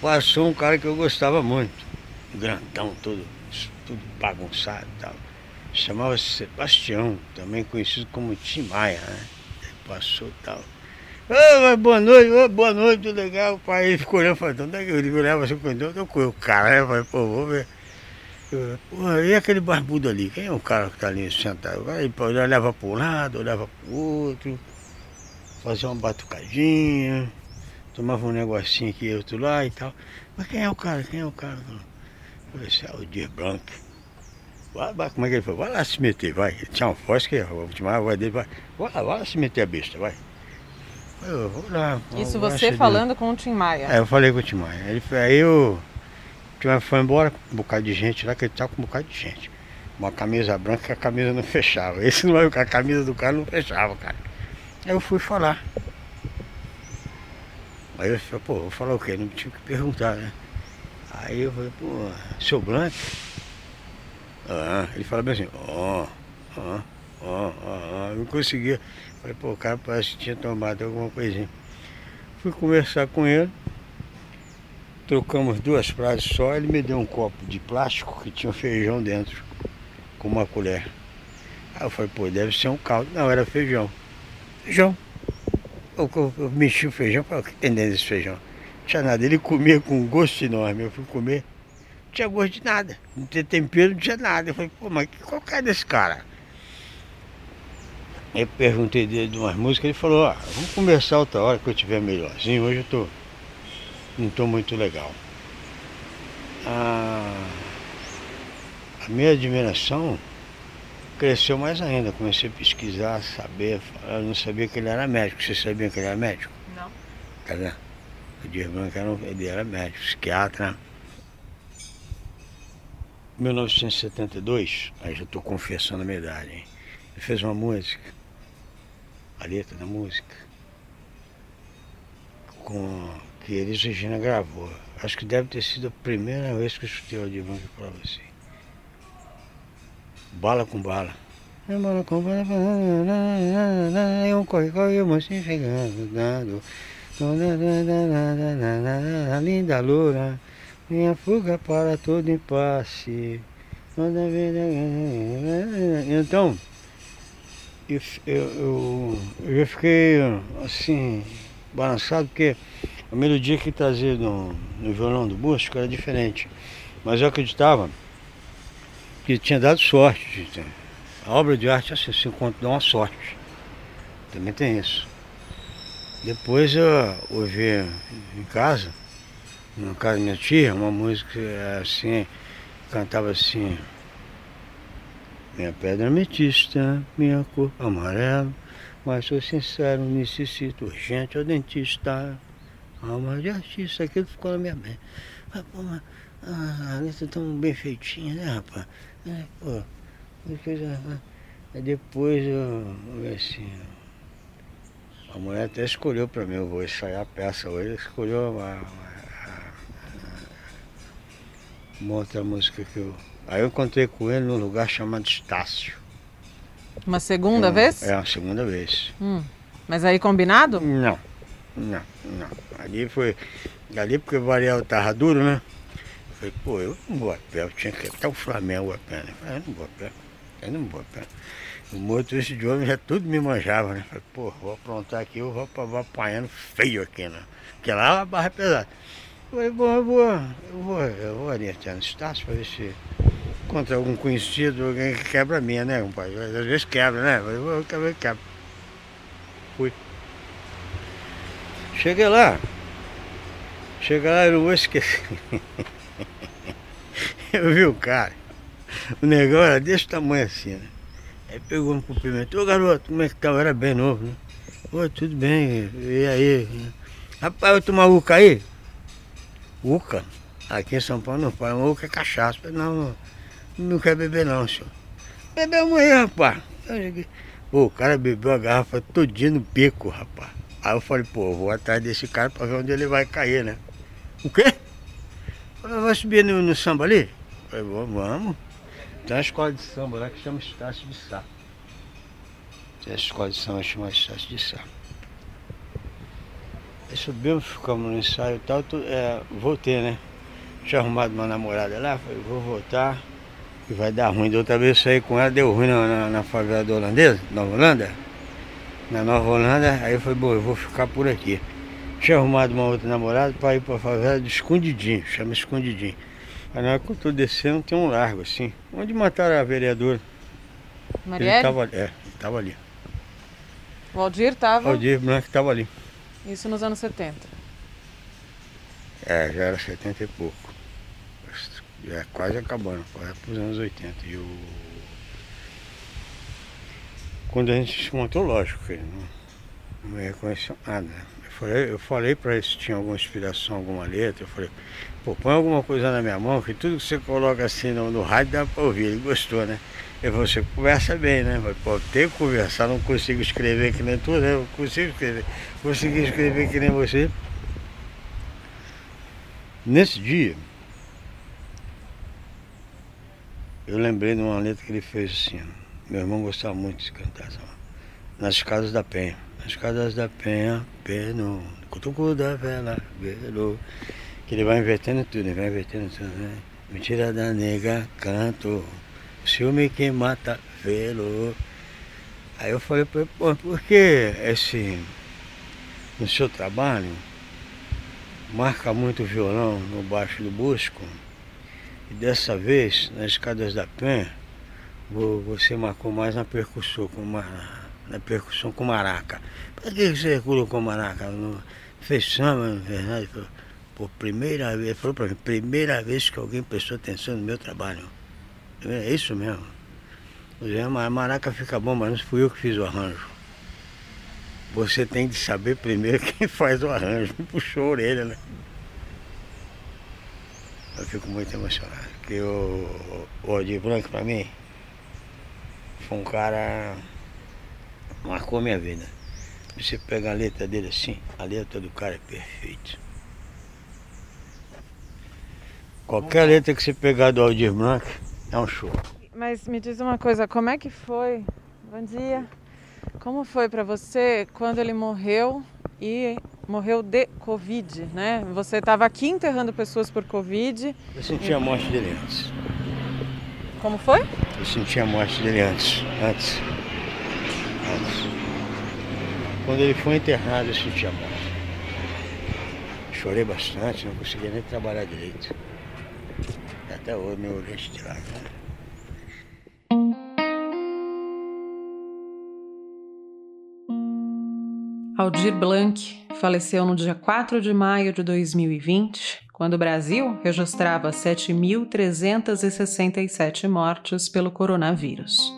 passou um cara que eu gostava muito. Grandão, todo, tudo bagunçado e tal. Chamava-se Sebastião, também conhecido como Tim Maia, né? Passou e tal. Ô, boa noite, ô, boa noite, tudo legal. O pai ficou olhando, falou, onde é que ele olhava assim, quando eu com o cara, né? Eu falei, pô, vou ver. Eu, Pô, e aquele barbudo ali? Quem é o cara que tá ali sentado? Aí olhava para um lado, olhava para o outro, fazia uma batucadinha, tomava um negocinho aqui, outro lá e tal. Mas quem é o cara? Quem é o cara? Eu falei, é o Dir Blanc. Vai, vai, como é que ele falou? Vai lá se meter, vai. Tinha uma voz que a última voz dele, vai. Vai lá, vai lá se meter a besta, vai. Eu vou lá. Isso você falando com o Tim Maia. É, eu falei com o Tim Maia. Ele, aí o Tim Maia foi embora com um bocado de gente lá, que ele tava com um bocado de gente. Uma camisa branca que a camisa não fechava. Esse não é a camisa do cara não fechava, cara. Aí eu fui falar. Aí eu falei, pô, vou falar o quê? Não tinha que perguntar, né? Aí eu falei, pô, seu Blanc? Ah, ele bem assim, ó, ó, ó, ó, não conseguia. Falei, pô, o cara parece que tinha tomado alguma coisinha. Fui conversar com ele, trocamos duas frases só, ele me deu um copo de plástico que tinha feijão dentro, com uma colher. Aí eu falei, pô, deve ser um caldo. Não, era feijão. Feijão. Eu, eu, eu mexi o feijão, falei, o que tem dentro desse feijão? Não tinha nada. Ele comia com um gosto enorme. Eu fui comer, não tinha gosto de nada. Não tinha tempero, não tinha nada. Eu falei, pô, mas qual que é desse cara? Eu perguntei dele de umas músicas, ele falou, ó, vamos conversar outra hora que eu estiver melhorzinho, hoje eu tô, não estou muito legal. Ah, a minha admiração cresceu mais ainda, comecei a pesquisar, saber, eu não sabia que ele era médico, você sabia que ele era médico? Não. Tá vendo? O Dias Branco era, ele era médico, psiquiatra. Em 1972, aí já estou confessando a idade, hein? Ele fez uma música, a letra da música, com que Elis Regina gravou. Acho que deve ter sido a primeira vez que eu escutei o Dias Branco falar assim. Bala com bala. É bala com bala, é um corre, corre, o mocinho chegando, dando. Linda loura, minha fuga para todo impasse. Então, eu, eu, eu, já fiquei assim, balançado, porque a melodia que trazia no, no violão do Bosco era diferente. Mas eu acreditava que tinha dado sorte. A obra de arte assim, se encontra dá uma sorte. Também tem isso. Depois eu ouvi em casa, na casa da minha tia, uma música assim, cantava assim. Minha pedra ametista, minha cor amarelo, mas sou sincero, necessito urgente ao dentista. Alma de artista, aquilo ficou na minha mente. Ah, pô, mas, ah, a letra tão bem feitinha, né, rapaz? É, pô, ah. Aí depois eu, assim, a mulher até escolheu para mim, eu vou ensaiar a peça hoje, escolheu uma, uma, uma outra música que eu. Aí eu encontrei com ele num lugar chamado Estácio. Uma segunda É vez? É, a segunda vez. Hum. Mas aí combinado? Não. Não, não. Ali foi. Ali porque o Variel tava duro, né? Eu falei, pô, eu não vou a pé, eu tinha que ir até o Flamengo a pé, né? Eu falei, eu não vou a pé, eu não vou a pé. O motorista de homem já tudo me manjava, né? Eu falei, pô, vou aprontar aqui, eu vou, vou apanhando feio aqui, né? Porque lá a barra é pesada. Falei, bom, eu vou, eu vou, eu vou orientar no Estácio para ver se encontra algum conhecido, alguém que quebra a minha, né, compadre? Às vezes quebra, né? Eu vou quebra, quebra. Fui. Cheguei lá. Cheguei lá, eu não vou esquecer. eu vi o cara. O negócio era desse tamanho assim, né? Aí pegou um cumprimento. Ô garoto, como é que tá? Eu era bem novo, né? Oi, tudo bem, e aí? Rapaz, eu tomar Uca aí? Uca? Aqui em São Paulo não faz, Uca é cachaça. Não, não, não quer beber não, senhor. Bebeu amanhã, rapaz. Pô, o cara bebeu a garrafa todinha no bico, rapaz. Aí eu falei, pô, vou atrás desse cara pra ver onde ele vai cair, né? O quê? Vai subir no, no samba ali? Falei, vamos. Tem uma escola de samba lá que chama Estácio de Sá. Tem essa escola de samba que chama Estácio de Sá. Subimos, ficamos no ensaio e tal, tu, é, voltei, né? Tinha arrumado uma namorada lá, falei, vou voltar e vai dar ruim. Da outra vez saí com ela, deu ruim na, na, na favela da holandesa, Nova Holanda. Na Nova Holanda, aí eu falei, bom, eu vou ficar por aqui. Tinha arrumado uma outra namorada para ir para a favela de Escondidinho, chama Escondidinho. Aí na hora que eu tô descendo tem um largo assim, onde mataram a vereadora. Marielle? Ele tava, é, ele tava ali. O Aldir estava. O Aldir Blanco tava ali. Isso nos anos 70. É, já era 70 e pouco. Já é quase acabando, quase para os anos 80. E o... Quando a gente se montou, lógico ele não, não me reconheceu nada. Eu falei, eu falei para ele se tinha alguma inspiração, alguma letra. Eu falei, pô, põe alguma coisa na minha mão, que tudo que você coloca assim no, no rádio dá para ouvir. Ele gostou, né? Eu falei, você conversa bem, né? Mas, pô, ter que conversar, não consigo escrever que nem tu, né? Eu consigo escrever. Consegui escrever que nem você. Nesse dia, eu lembrei de uma letra que ele fez assim. Meu irmão gostava muito de cantar essa. Nas casas da Penha. Nas casas da Penha, peno, cutucu da vela, velo. Que ele vai invertendo tudo, ele vai invertendo tudo, né? Mentira da nega, canto. Ciúme que mata, velo. Aí eu falei para ele, por que esse. No seu trabalho, marca muito o violão no baixo do busco? E dessa vez, nas escadas da Penha, você marcou mais na percussão com, mar, na percussão com maraca. Por que você colocou maraca? No, fez samba, verdade? Por primeira vez, falou para mim, primeira vez que alguém prestou atenção no meu trabalho. É isso mesmo. A maraca fica bom, mas não fui eu que fiz o arranjo. Você tem de saber primeiro quem faz o arranjo. Me puxou a orelha, né? Eu fico muito emocionado. Porque o, o Odir Branco, para mim, foi um cara marcou a minha vida. Você pega a letra dele assim, a letra do cara é perfeita. Qualquer letra que você pegar do Aldir Blanc é um show. Mas me diz uma coisa, como é que foi? Bom dia. Como foi para você quando ele morreu e morreu de Covid, né? Você estava aqui enterrando pessoas por Covid. Eu senti a morte dele antes. Como foi? Eu senti a morte dele antes. Antes. Antes. Quando ele foi internado, eu senti a morte. Chorei bastante, não conseguia nem trabalhar direito. Até hoje meu olho de lá. Aldir Blanc faleceu no dia 4 de maio de 2020, quando o Brasil registrava 7.367 mortes pelo coronavírus.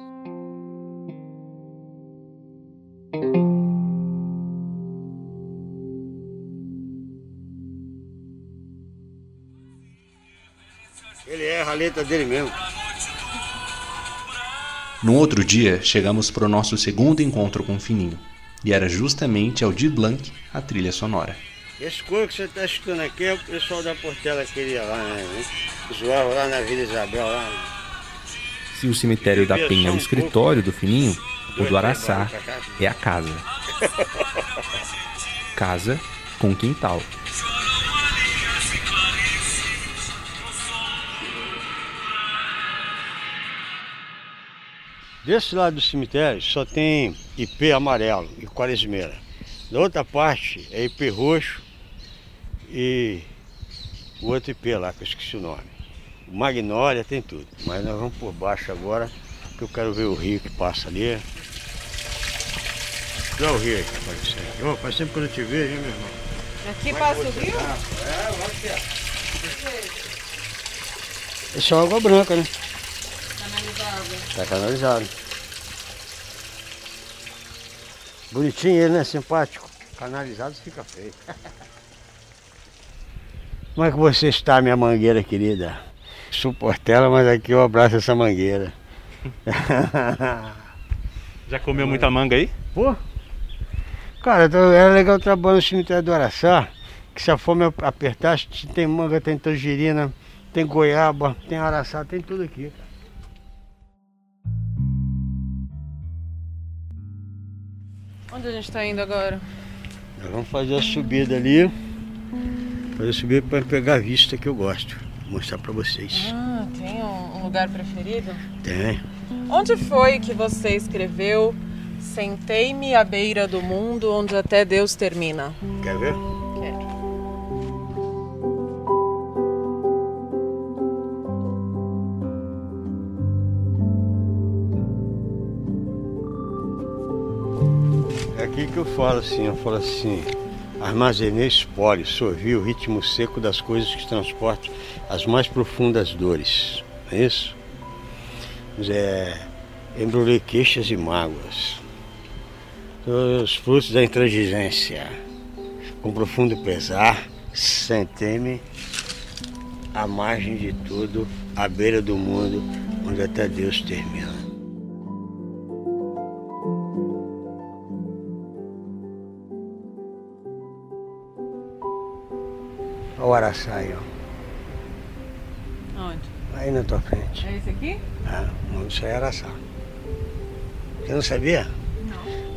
Ele erra a letra dele mesmo. No outro dia, chegamos para o nosso segundo encontro com o Fininho. E era justamente Aldir Blanc a trilha sonora. Esse coro que você está escutando aqui é o pessoal da Portela que queria lá, né? Zoava lá na Vila Isabel, lá. Se o cemitério da Penha é o escritório do Fininho, o do Araçá é a casa. casa com quintal. Desse lado do cemitério só tem IP amarelo e quaresmeira. Da outra parte é IP roxo e o outro IP lá, que eu esqueci o nome. Magnólia tem tudo. Mas nós vamos por baixo agora, que eu quero ver o rio que passa ali. Olha o rio aí que aparecendo. Oh, faz tempo que eu não te vejo, hein, meu irmão? Aqui passa o rio? É, eu acho que é. Isso é água branca, né? Tá canalizado. Bonitinho ele, né? Simpático. Canalizado fica feio. Como é que você está, minha mangueira querida? Suportela, mas aqui eu abraço essa mangueira. Já comeu muita manga aí? Pô, cara, então era legal trabalhar no cemitério do Araçá, que se a fome apertasse, tem manga, tem tangerina, tem goiaba, tem araçá, tem tudo aqui. Onde a gente tá indo agora? Nós vamos fazer a subida ali, fazer a subida para pegar a vista que eu gosto. Vou mostrar para vocês. Ah, tem um lugar preferido? Tem. Onde foi que você escreveu Sentei-me à beira do mundo onde até Deus termina? Quer ver? Aqui que eu falo assim, eu falo assim, armazenei espólio, sorvi o ritmo seco das coisas que transportam as mais profundas dores. Não é isso? Mas é, embrulhei queixas e mágoas, os frutos da intransigência. Com profundo pesar, sentei-me à margem de tudo, à beira do mundo, onde até Deus termina. O araçá aí, ó. Onde? Aí na tua frente. É esse aqui? Ah, o nome disso é araçá. Você não sabia?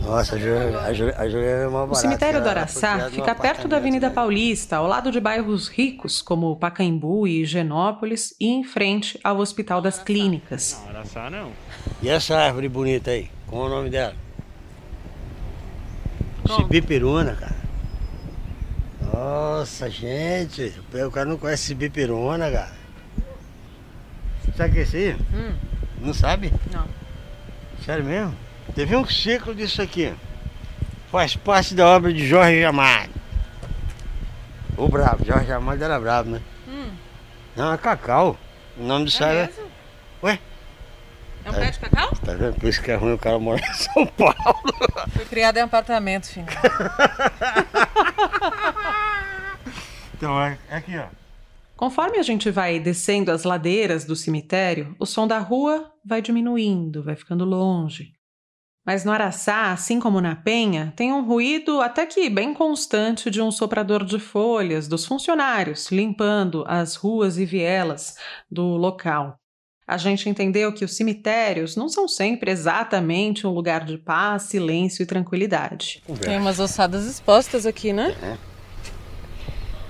Não. Nossa, a Juliana, a é uma O barata. cemitério do Araçá fica perto da Avenida né? Paulista, ao lado de bairros ricos como Pacaembu e Higienópolis e em frente ao Hospital das Clínicas. Não, Araçá não. E essa árvore bonita aí? Qual é o nome dela? Como? Cibipiruna, cara. Nossa, gente. O cara não conhece cibipiruna, cara. Sabe o que é isso aí? Hum, Não sabe? não. Sério mesmo? Teve um ciclo disso aqui. Faz parte da obra de Jorge Amado. O brabo, Jorge Amado era brabo, né? Hum, Não, é Cacau. O nome do é é... mesmo? Ué? É um pé de cacau? Tá vendo? Por isso que é ruim o cara morar em São Paulo. Foi criado em apartamento, filho. Então é, é aqui, ó. Conforme a gente vai descendo as ladeiras do cemitério, o som da rua vai diminuindo, vai ficando longe. Mas no Araçá, assim como na Penha, tem um ruído até que bem constante de um soprador de folhas dos funcionários limpando as ruas e vielas do local. A gente entendeu que os cemitérios não são sempre exatamente um lugar de paz, silêncio e tranquilidade. Tem umas ossadas expostas aqui, né?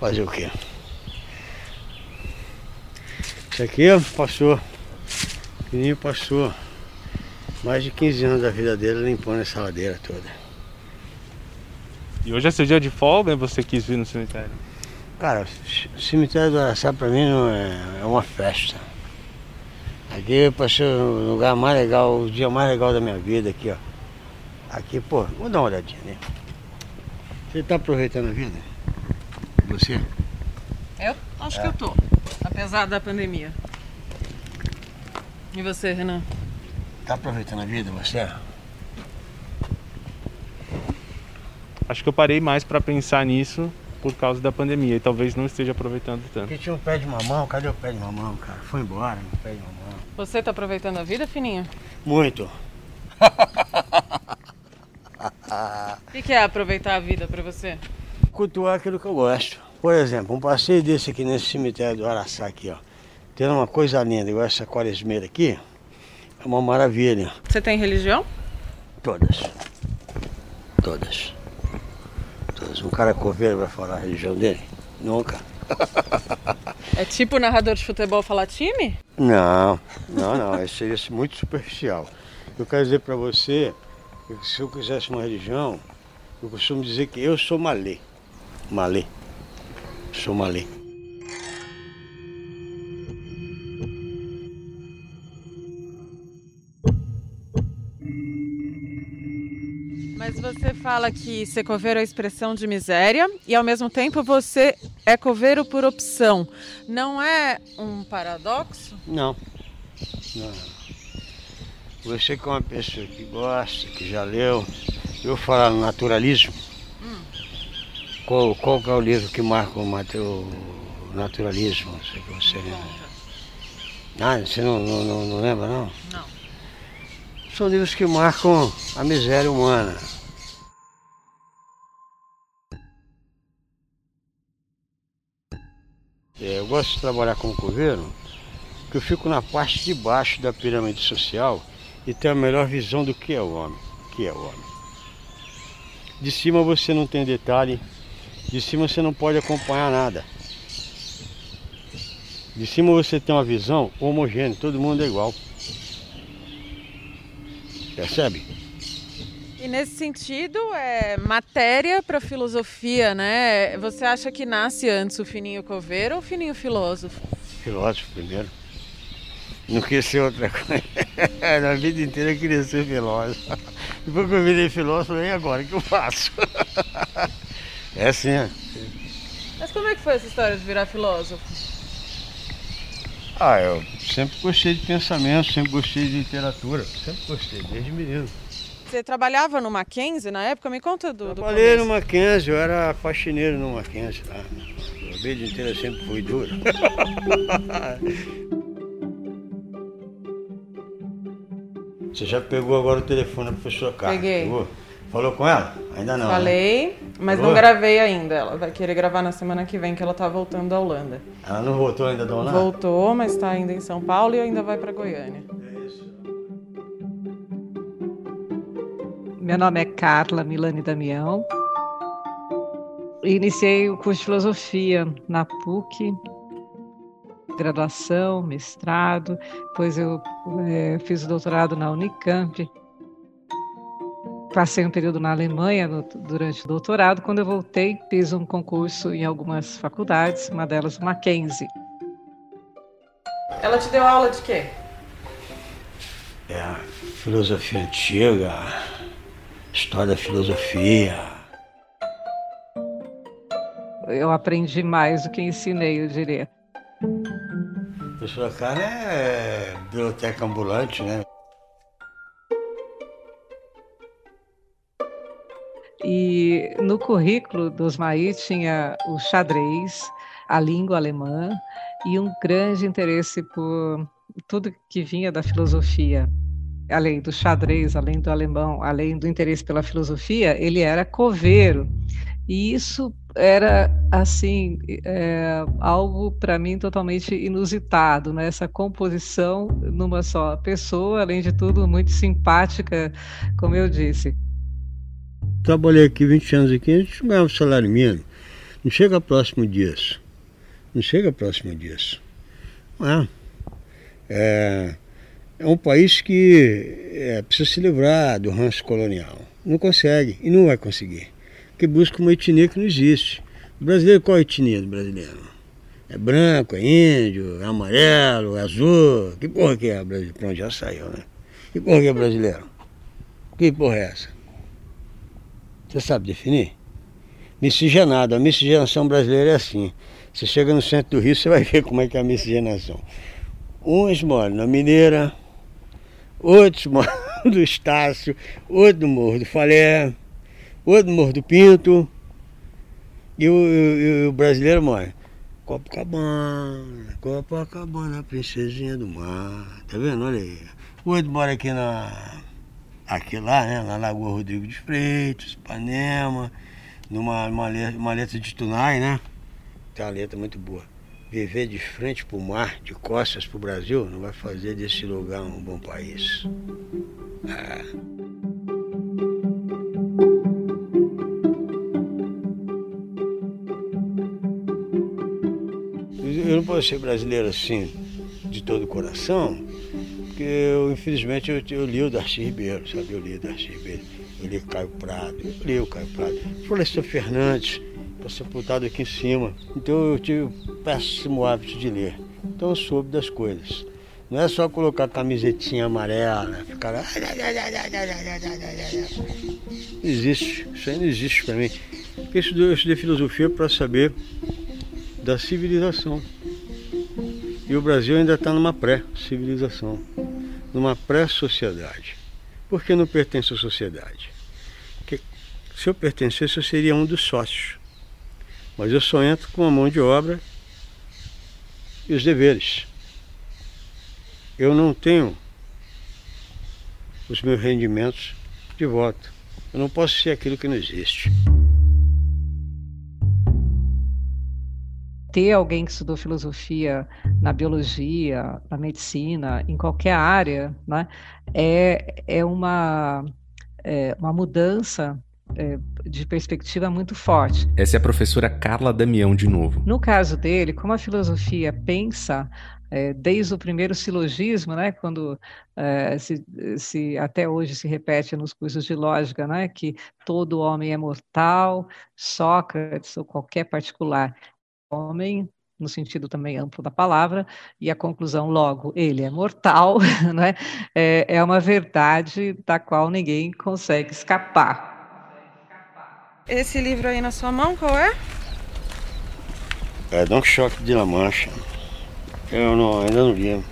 Fazer o quê? Isso aqui passou. O menino passou mais de 15 anos da vida dele limpando essa ladeira toda. E hoje é seu dia de folga e você quis vir no cemitério? Cara, o cemitério do Araçá pra mim não é, é uma festa. Aqui eu passei o lugar mais legal, o dia mais legal da minha vida aqui, ó. Aqui, pô, vamos dar uma olhadinha, né? Você tá aproveitando a vida? Você? Eu acho que eu tô, apesar da pandemia. E você, Renan? Tá aproveitando a vida, você? Acho que eu parei mais pra pensar nisso por causa da pandemia e talvez não esteja aproveitando tanto. Aqui tinha um pé de mamão, cadê o pé de mamão, cara? Foi embora, meu pé de mamão. Você tá aproveitando a vida, fininho? Muito. O que, que é aproveitar a vida pra você? Cultuar aquilo que eu gosto. Por exemplo, um passeio desse aqui nesse cemitério do Araçá aqui, ó. Tendo uma coisa linda, igual essa quaresmeira aqui, é uma maravilha. Você tem religião? Todas. Todas. todos. Um cara coveiro vai falar a religião dele? Nunca. É tipo o narrador de futebol falar time? Não, não, não. Isso seria muito superficial. Eu quero dizer para você que se eu quisesse uma religião, eu costumo dizer que eu sou malê. Malê. Sou malê. Mas você fala que ser coveiro é expressão de miséria e ao mesmo tempo você é coveiro por opção. Não é um paradoxo? Não. Não. Você que é uma pessoa que gosta, que já leu, eu falar no naturalismo. Qual, qual que é o livro que marca o, o naturalismo? Não sei que você lembra. Ah, você não, não, não, não lembra não? Não. São livros que marcam a miséria humana. É, eu gosto de trabalhar como coveiro, porque eu fico na parte de baixo da pirâmide social e tenho a melhor visão do que é o homem. Que é o homem. De cima você não tem detalhe, de cima você não pode acompanhar nada. De cima você tem uma visão homogênea, todo mundo é igual. Percebe? E nesse sentido, é matéria para filosofia, né? Você acha que nasce antes o fininho coveiro ou o fininho filósofo? Filósofo primeiro. Não quis ser outra coisa. Na vida inteira eu queria ser filósofo. Depois que eu virei filósofo, e agora o que eu faço? É assim, é. Mas como é que foi essa história de virar filósofo? Ah, eu sempre gostei de pensamento, sempre gostei de literatura. Sempre gostei, desde menino. Você trabalhava no Mackenzie na época? Me conta do, do Trabalhei no começo. Mackenzie, eu era faxineiro no Mackenzie. Tá? A vida inteira sempre foi dura. Você já pegou agora o telefone da professora Carla? Peguei. Pegou? Falou com ela? Ainda não. né? Falei, mas Falou? não gravei ainda. Ela vai querer gravar na semana que vem, que ela tá voltando da Holanda. Ela não voltou ainda da Holanda? Voltou, mas tá ainda em São Paulo e ainda vai para Goiânia. Meu nome é Carla Milani Damião. Iniciei o curso de filosofia na PUC, graduação, mestrado, depois eu eh, fiz o doutorado na Unicamp. Passei um período na Alemanha no- durante o doutorado. Quando eu voltei, fiz um concurso em algumas faculdades, uma delas o Mackenzie. Ela te deu aula de quê? É a filosofia antiga, história da filosofia. Eu aprendi mais do que ensinei, eu diria. A professora Carla é biblioteca ambulante, né? E no currículo do Osmaí tinha o xadrez, a língua alemã e um grande interesse por tudo que vinha da filosofia. Além do xadrez, além do alemão, além do interesse pela filosofia, ele era coveiro. E isso era, assim, é, algo para mim totalmente inusitado, né? essa composição numa só pessoa, além de tudo, muito simpática, como eu disse. Trabalhei aqui 20 anos aqui, a gente não ganhava salário mínimo. Não chega próximo disso. Não chega próximo disso. É. É, é um país que é, precisa se livrar do ranço colonial. Não consegue e não vai conseguir. Porque busca uma etnia que não existe. O brasileiro, qual é a etnia do brasileiro? É branco, é índio, é amarelo, é azul. Que porra que é brasileiro? Pronto, já saiu, né? Que porra que é brasileiro? Que porra é essa? Você sabe definir? Miscigenado. A miscigenação brasileira é assim. Você chega no centro do Rio, você vai ver como é que é a miscigenação. Uns moram na Mineira, outros moram do Estácio, outro no Morro do Falé, outro no Morro do Pinto. E o, e o brasileiro mora Copacabana, Copacabana, princesinha do mar. Tá vendo? Olha aí. Outro mora aqui na aqui lá, né? Na Lagoa Rodrigo de Freitas, Ipanema, numa uma letra, uma letra de Tunai, né? Tem uma letra muito boa. Viver de frente para o mar, de costas para o Brasil, não vai fazer desse lugar um bom país. Ah. Eu não posso ser brasileiro assim, de todo o coração, porque eu, infelizmente, eu, eu li o Darcy Ribeiro, sabe? Eu li o Darcy Ribeiro, eu li Caio Prado, eu li o Caio Prado. Florestan Fernandes, está sepultado aqui em cima. Então eu tive o péssimo hábito de ler. Então eu soube das coisas. Não é só colocar camisetinha amarela, ficar. Não existe, isso aí não existe para mim. Estudei, eu estudei filosofia para saber da civilização. E o Brasil ainda está numa pré-civilização, numa pré-sociedade. Por que não pertence à sociedade? Porque se eu pertencesse, eu seria um dos sócios. Mas eu só entro com a mão de obra e os deveres. Eu não tenho os meus rendimentos de voto. Eu não posso ser aquilo que não existe. Ter alguém que estudou filosofia na biologia, na medicina, em qualquer área, né, é, é, uma, é uma mudança é, de perspectiva muito forte. Essa é a professora Carla Damião de novo. No caso dele, como a filosofia pensa é, desde o primeiro silogismo, né, quando é, se, se, até hoje se repete nos cursos de lógica, né, que todo homem é mortal, Sócrates ou qualquer particular homem, no sentido também amplo da palavra, e a conclusão, logo, ele é mortal, né? é, é uma verdade da qual ninguém consegue escapar. Esse livro aí na sua mão, qual é? É Don Quixote de La Mancha. Eu não, ainda não li.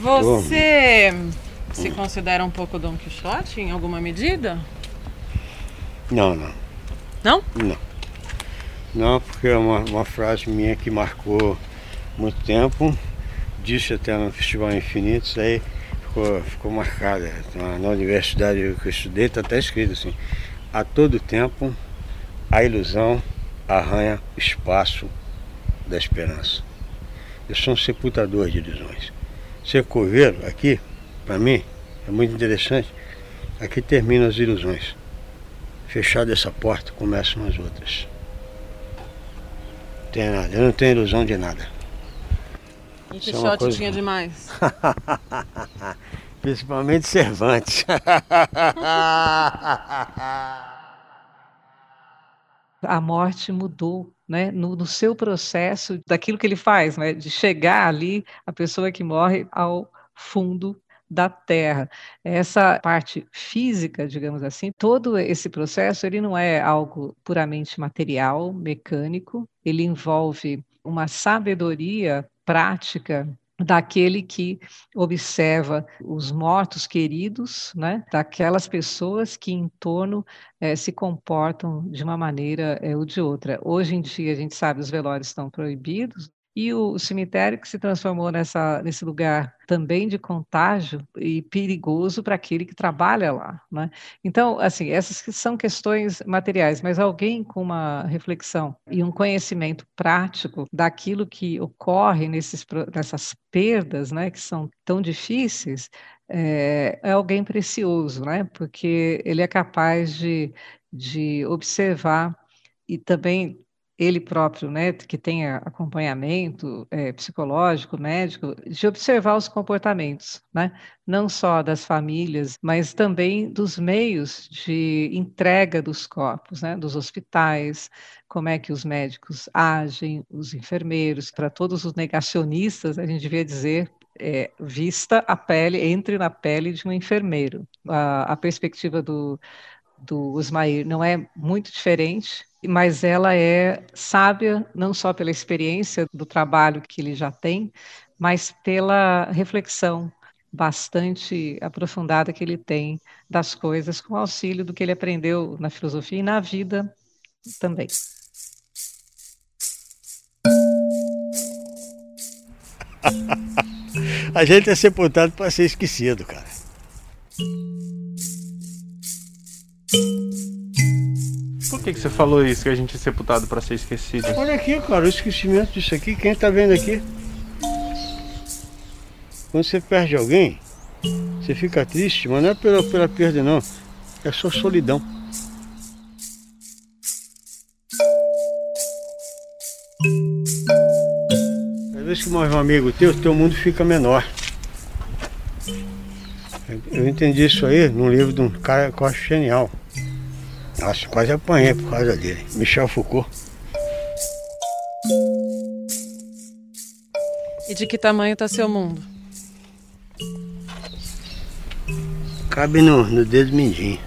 Você se considera um pouco Don Quixote em alguma medida? Não, não. Não? Não. Não, porque é uma, uma frase minha que marcou muito tempo. Disse até no Festival Infinito, isso aí ficou, ficou marcada. Na, na universidade que eu estudei está até escrito assim, a todo tempo a ilusão arranha espaço da esperança. Eu sou um sepultador de ilusões. Ser coveiro aqui, para mim, é muito interessante. Aqui terminam as ilusões. Fechada essa porta, começam as outras. Tem nada, eu não tenho ilusão de nada. E que shot coisa... tinha demais? Principalmente Cervantes. a morte mudou, né, no, no, seu processo daquilo que ele faz, né, de chegar ali a pessoa que morre ao fundo da Terra. Essa parte física, digamos assim, todo esse processo ele não é algo puramente material, mecânico, ele envolve uma sabedoria prática daquele que observa os mortos queridos, né, daquelas pessoas que em torno é, se comportam de uma maneira é, ou de outra. Hoje em dia, a gente sabe, os velórios estão proibidos, e o cemitério que se transformou nessa, nesse lugar também de contágio e perigoso para aquele que trabalha lá. Né? Então, assim, essas são questões materiais, mas alguém com uma reflexão e um conhecimento prático daquilo que ocorre nesses, nessas perdas, né, que são tão difíceis, é, é alguém precioso, né? porque ele é capaz de, de observar e também ele próprio, né, que tenha acompanhamento é, psicológico, médico, de observar os comportamentos, né, não só das famílias, mas também dos meios de entrega dos corpos, né, dos hospitais, como é que os médicos agem, os enfermeiros, para todos os negacionistas, a gente devia dizer é, vista a pele, entre na pele de um enfermeiro. A, a perspectiva do, do Osmair não é muito diferente mas ela é sábia não só pela experiência do trabalho que ele já tem, mas pela reflexão bastante aprofundada que ele tem das coisas, com auxílio do que ele aprendeu na filosofia e na vida também. A gente é sepultado para ser esquecido, cara. Por que, que você falou isso, que a gente é sepultado para ser esquecido? Olha aqui, cara, o esquecimento disso aqui, quem tá vendo aqui? Quando você perde alguém, você fica triste, mas não é pela, pela perda não, é só solidão. que morre um amigo teu, teu mundo fica menor. Eu entendi isso aí num livro de um cara que eu acho genial. Nossa, quase apanhei por causa dele. Michel Foucault. E de que tamanho tá seu mundo? Cabe no, no dedo mindinho.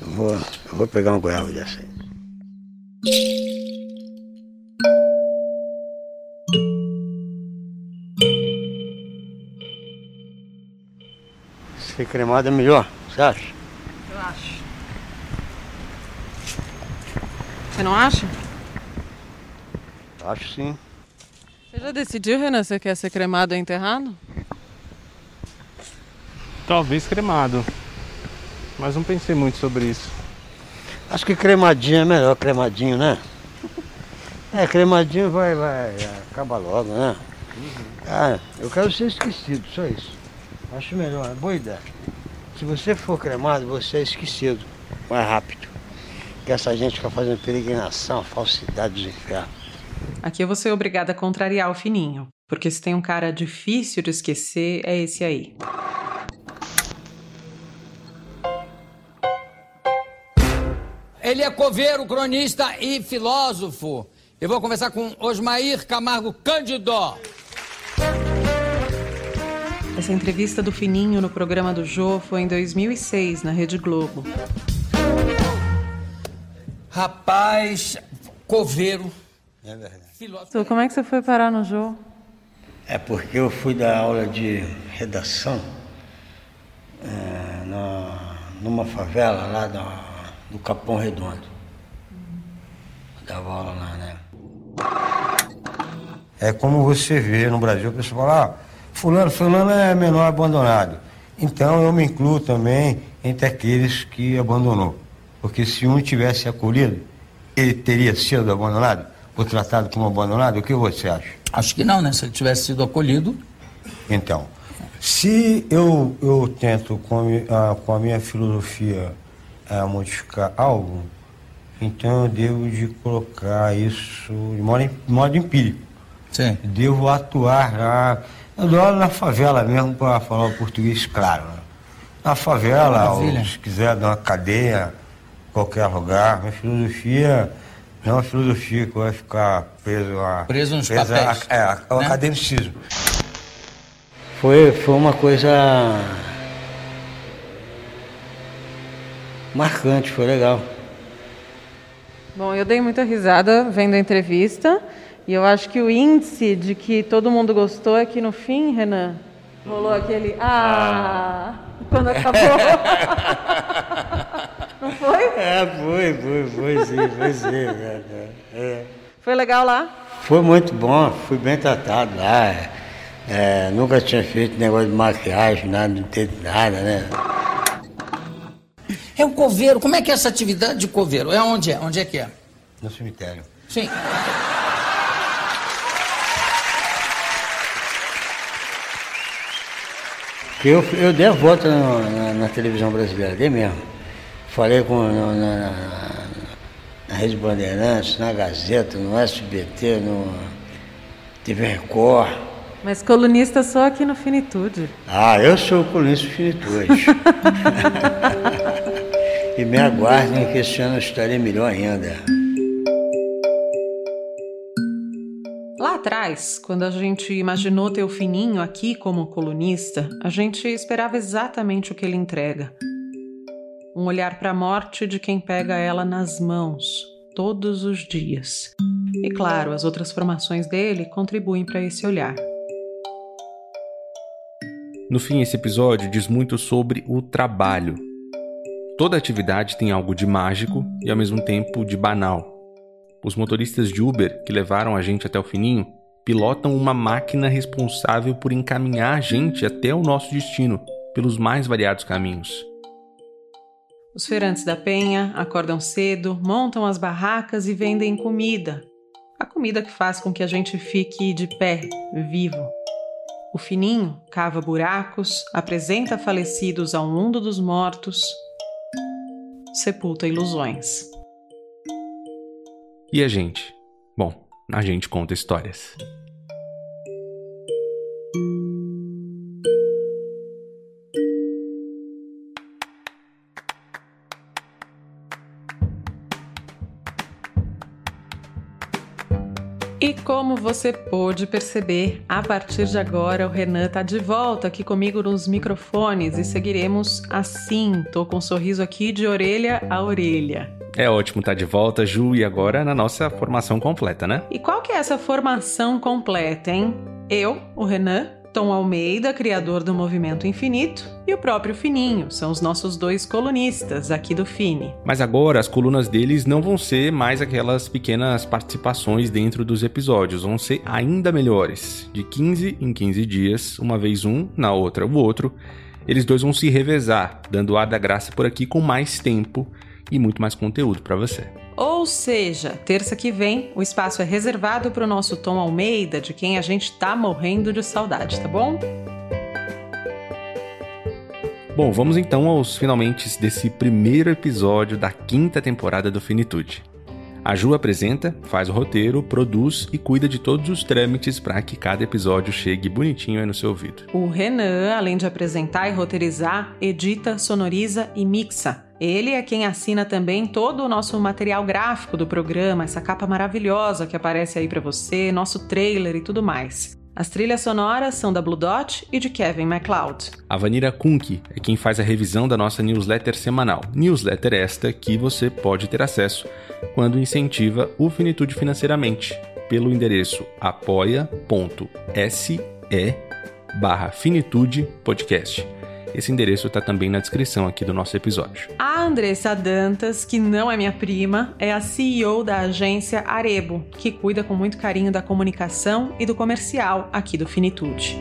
Eu vou, eu vou pegar uma goiaba dessa aí. Ser cremado é melhor, você acha? Eu acho. Você não acha? Acho sim. Você já decidiu, Renan, se quer ser cremado ou enterrado? Talvez cremado. Mas não pensei muito sobre isso. Acho que cremadinho é melhor, cremadinho, né? É, cremadinho vai, vai, acaba logo, né? Ah, eu quero ser esquecido, só isso. Acho melhor, é boa ideia. Se você for cremado, você é esquecido mais rápido. Que essa gente fica fazendo peregrinação, falsidade dos infernos. Aqui eu vou ser obrigada a contrariar o fininho. Porque se tem um cara difícil de esquecer, é esse aí. Ele é coveiro, cronista e filósofo. Eu vou conversar com Osmair Camargo Cândido. Essa entrevista do Fininho no programa do Jô foi em 2006, na Rede Globo. Rapaz, coveiro. É verdade. Então, como é que você foi parar no Jô? É porque eu fui dar aula de redação é, na- numa favela lá da- do Capão Redondo. Eu dava aula lá, né? É como você vê no Brasil, a pessoa fala, ah, fulano, fulano é menor abandonado. Então eu me incluo também entre aqueles que abandonou. Porque se um tivesse acolhido, ele teria sido abandonado, ou tratado como abandonado, o que você acha? Acho que não, né? Se ele tivesse sido acolhido. Então, se eu, eu tento com a, ah, com a minha filosofia ah, modificar algo, então eu devo de colocar isso de modo, de modo empírico. Sim. Devo atuar lá. Eu dou aula na favela mesmo para falar o português claro. né? Na favela, ou se quiser dar uma cadeia, qualquer lugar. Minha filosofia não é uma filosofia que vai ficar preso a. Preso nos presa papéis, A, é, ao né? academicismo. Foi, foi uma coisa marcante, foi legal. Bom, eu dei muita risada vendo a entrevista e eu acho que o índice de que todo mundo gostou é que no fim, Renan, rolou aquele ah, quando acabou. Não foi? É, foi, foi, foi sim, foi sim. é, é, é. Foi legal lá? Foi muito bom, fui bem tratado lá. é, nunca tinha feito negócio de maquiagem, nada, não teve nada, né? É o coveiro. Como é que é essa atividade de coveiro? É onde é? Onde é que é? No cemitério. Sim. Eu, eu dei a volta na, na- na televisão brasileira, dei mesmo. Falei com, na, na- na- na Rede Bandeirantes, na Gazeta, no SBT, no TV Record. Mas colunista só aqui no Finitude. Ah, eu sou o colunista Finitude. e me aguardem que esse ano eu estarei melhor ainda. Atrás, quando a gente imaginou ter o Fininho aqui como colunista, a gente esperava exatamente o que ele entrega. Um olhar para a morte de quem pega ela nas mãos, todos os dias. E claro, as outras formações dele contribuem para esse olhar. No fim, esse episódio diz muito sobre o trabalho. Toda atividade tem algo de mágico e ao mesmo tempo de banal. Os motoristas de Uber que levaram a gente até o fininho pilotam uma máquina responsável por encaminhar a gente até o nosso destino pelos mais variados caminhos. Os feirantes da Penha acordam cedo, montam as barracas e vendem comida. A comida que faz com que a gente fique de pé, vivo. O fininho cava buracos, apresenta falecidos ao mundo dos mortos, sepulta ilusões. E a gente? Bom, a gente conta histórias. E como você pôde perceber, a partir de agora o Renan tá de volta aqui comigo nos microfones e seguiremos assim. Tô com um sorriso aqui de orelha a orelha. É ótimo estar tá de volta, Ju, e agora na nossa formação completa, né? E qual que é essa formação completa, hein? Eu, o Renan, Tom Almeida, criador do Movimento Infinito, e o próprio Fininho, são os nossos dois colunistas aqui do Fini. Mas agora as colunas deles não vão ser mais aquelas pequenas participações dentro dos episódios, vão ser ainda melhores. De 15 em 15 dias, uma vez um, na outra o outro, eles dois vão se revezar, dando ar da graça por aqui com mais tempo e muito mais conteúdo para você. Ou seja, terça que vem, o espaço é reservado para o nosso Tom Almeida, de quem a gente tá morrendo de saudade, tá bom? Bom, vamos então aos finalmente desse primeiro episódio da quinta temporada do Finitude. A Ju apresenta, faz o roteiro, produz e cuida de todos os trâmites para que cada episódio chegue bonitinho aí no seu ouvido. O Renan, além de apresentar e roteirizar, edita, sonoriza e mixa. Ele é quem assina também todo o nosso material gráfico do programa, essa capa maravilhosa que aparece aí para você, nosso trailer e tudo mais. As trilhas sonoras são da Blue Dot e de Kevin MacLeod. A Vanira Kunk é quem faz a revisão da nossa newsletter semanal. Newsletter esta que você pode ter acesso quando incentiva o Finitude financeiramente pelo endereço apoia.se barra Finitude Podcast. Esse endereço está também na descrição aqui do nosso episódio. A Andressa Dantas, que não é minha prima, é a CEO da agência Arebo, que cuida com muito carinho da comunicação e do comercial aqui do Finitude.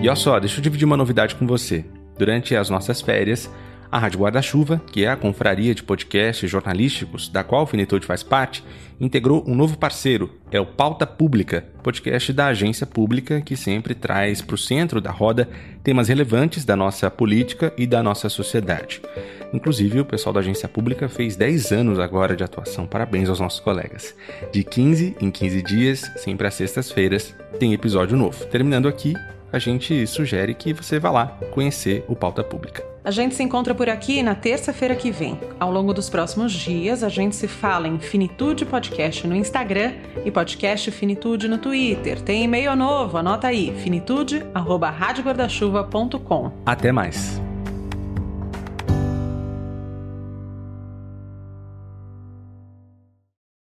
E olha só, deixa eu dividir uma novidade com você. Durante as nossas férias, a Rádio Guarda-Chuva, que é a confraria de podcasts jornalísticos da qual o Finitude faz parte, integrou um novo parceiro, é o Pauta Pública, podcast da agência pública que sempre traz para o centro da roda temas relevantes da nossa política e da nossa sociedade. Inclusive, o pessoal da agência pública fez 10 anos agora de atuação. Parabéns aos nossos colegas. De 15 em 15 dias, sempre às sextas-feiras, tem episódio novo. Terminando aqui, a gente sugere que você vá lá conhecer o Pauta Pública. A gente se encontra por aqui na terça-feira que vem. Ao longo dos próximos dias, a gente se fala em Finitude Podcast no Instagram e Podcast Finitude no Twitter. Tem e-mail novo, anota aí, finitude.com. Até mais!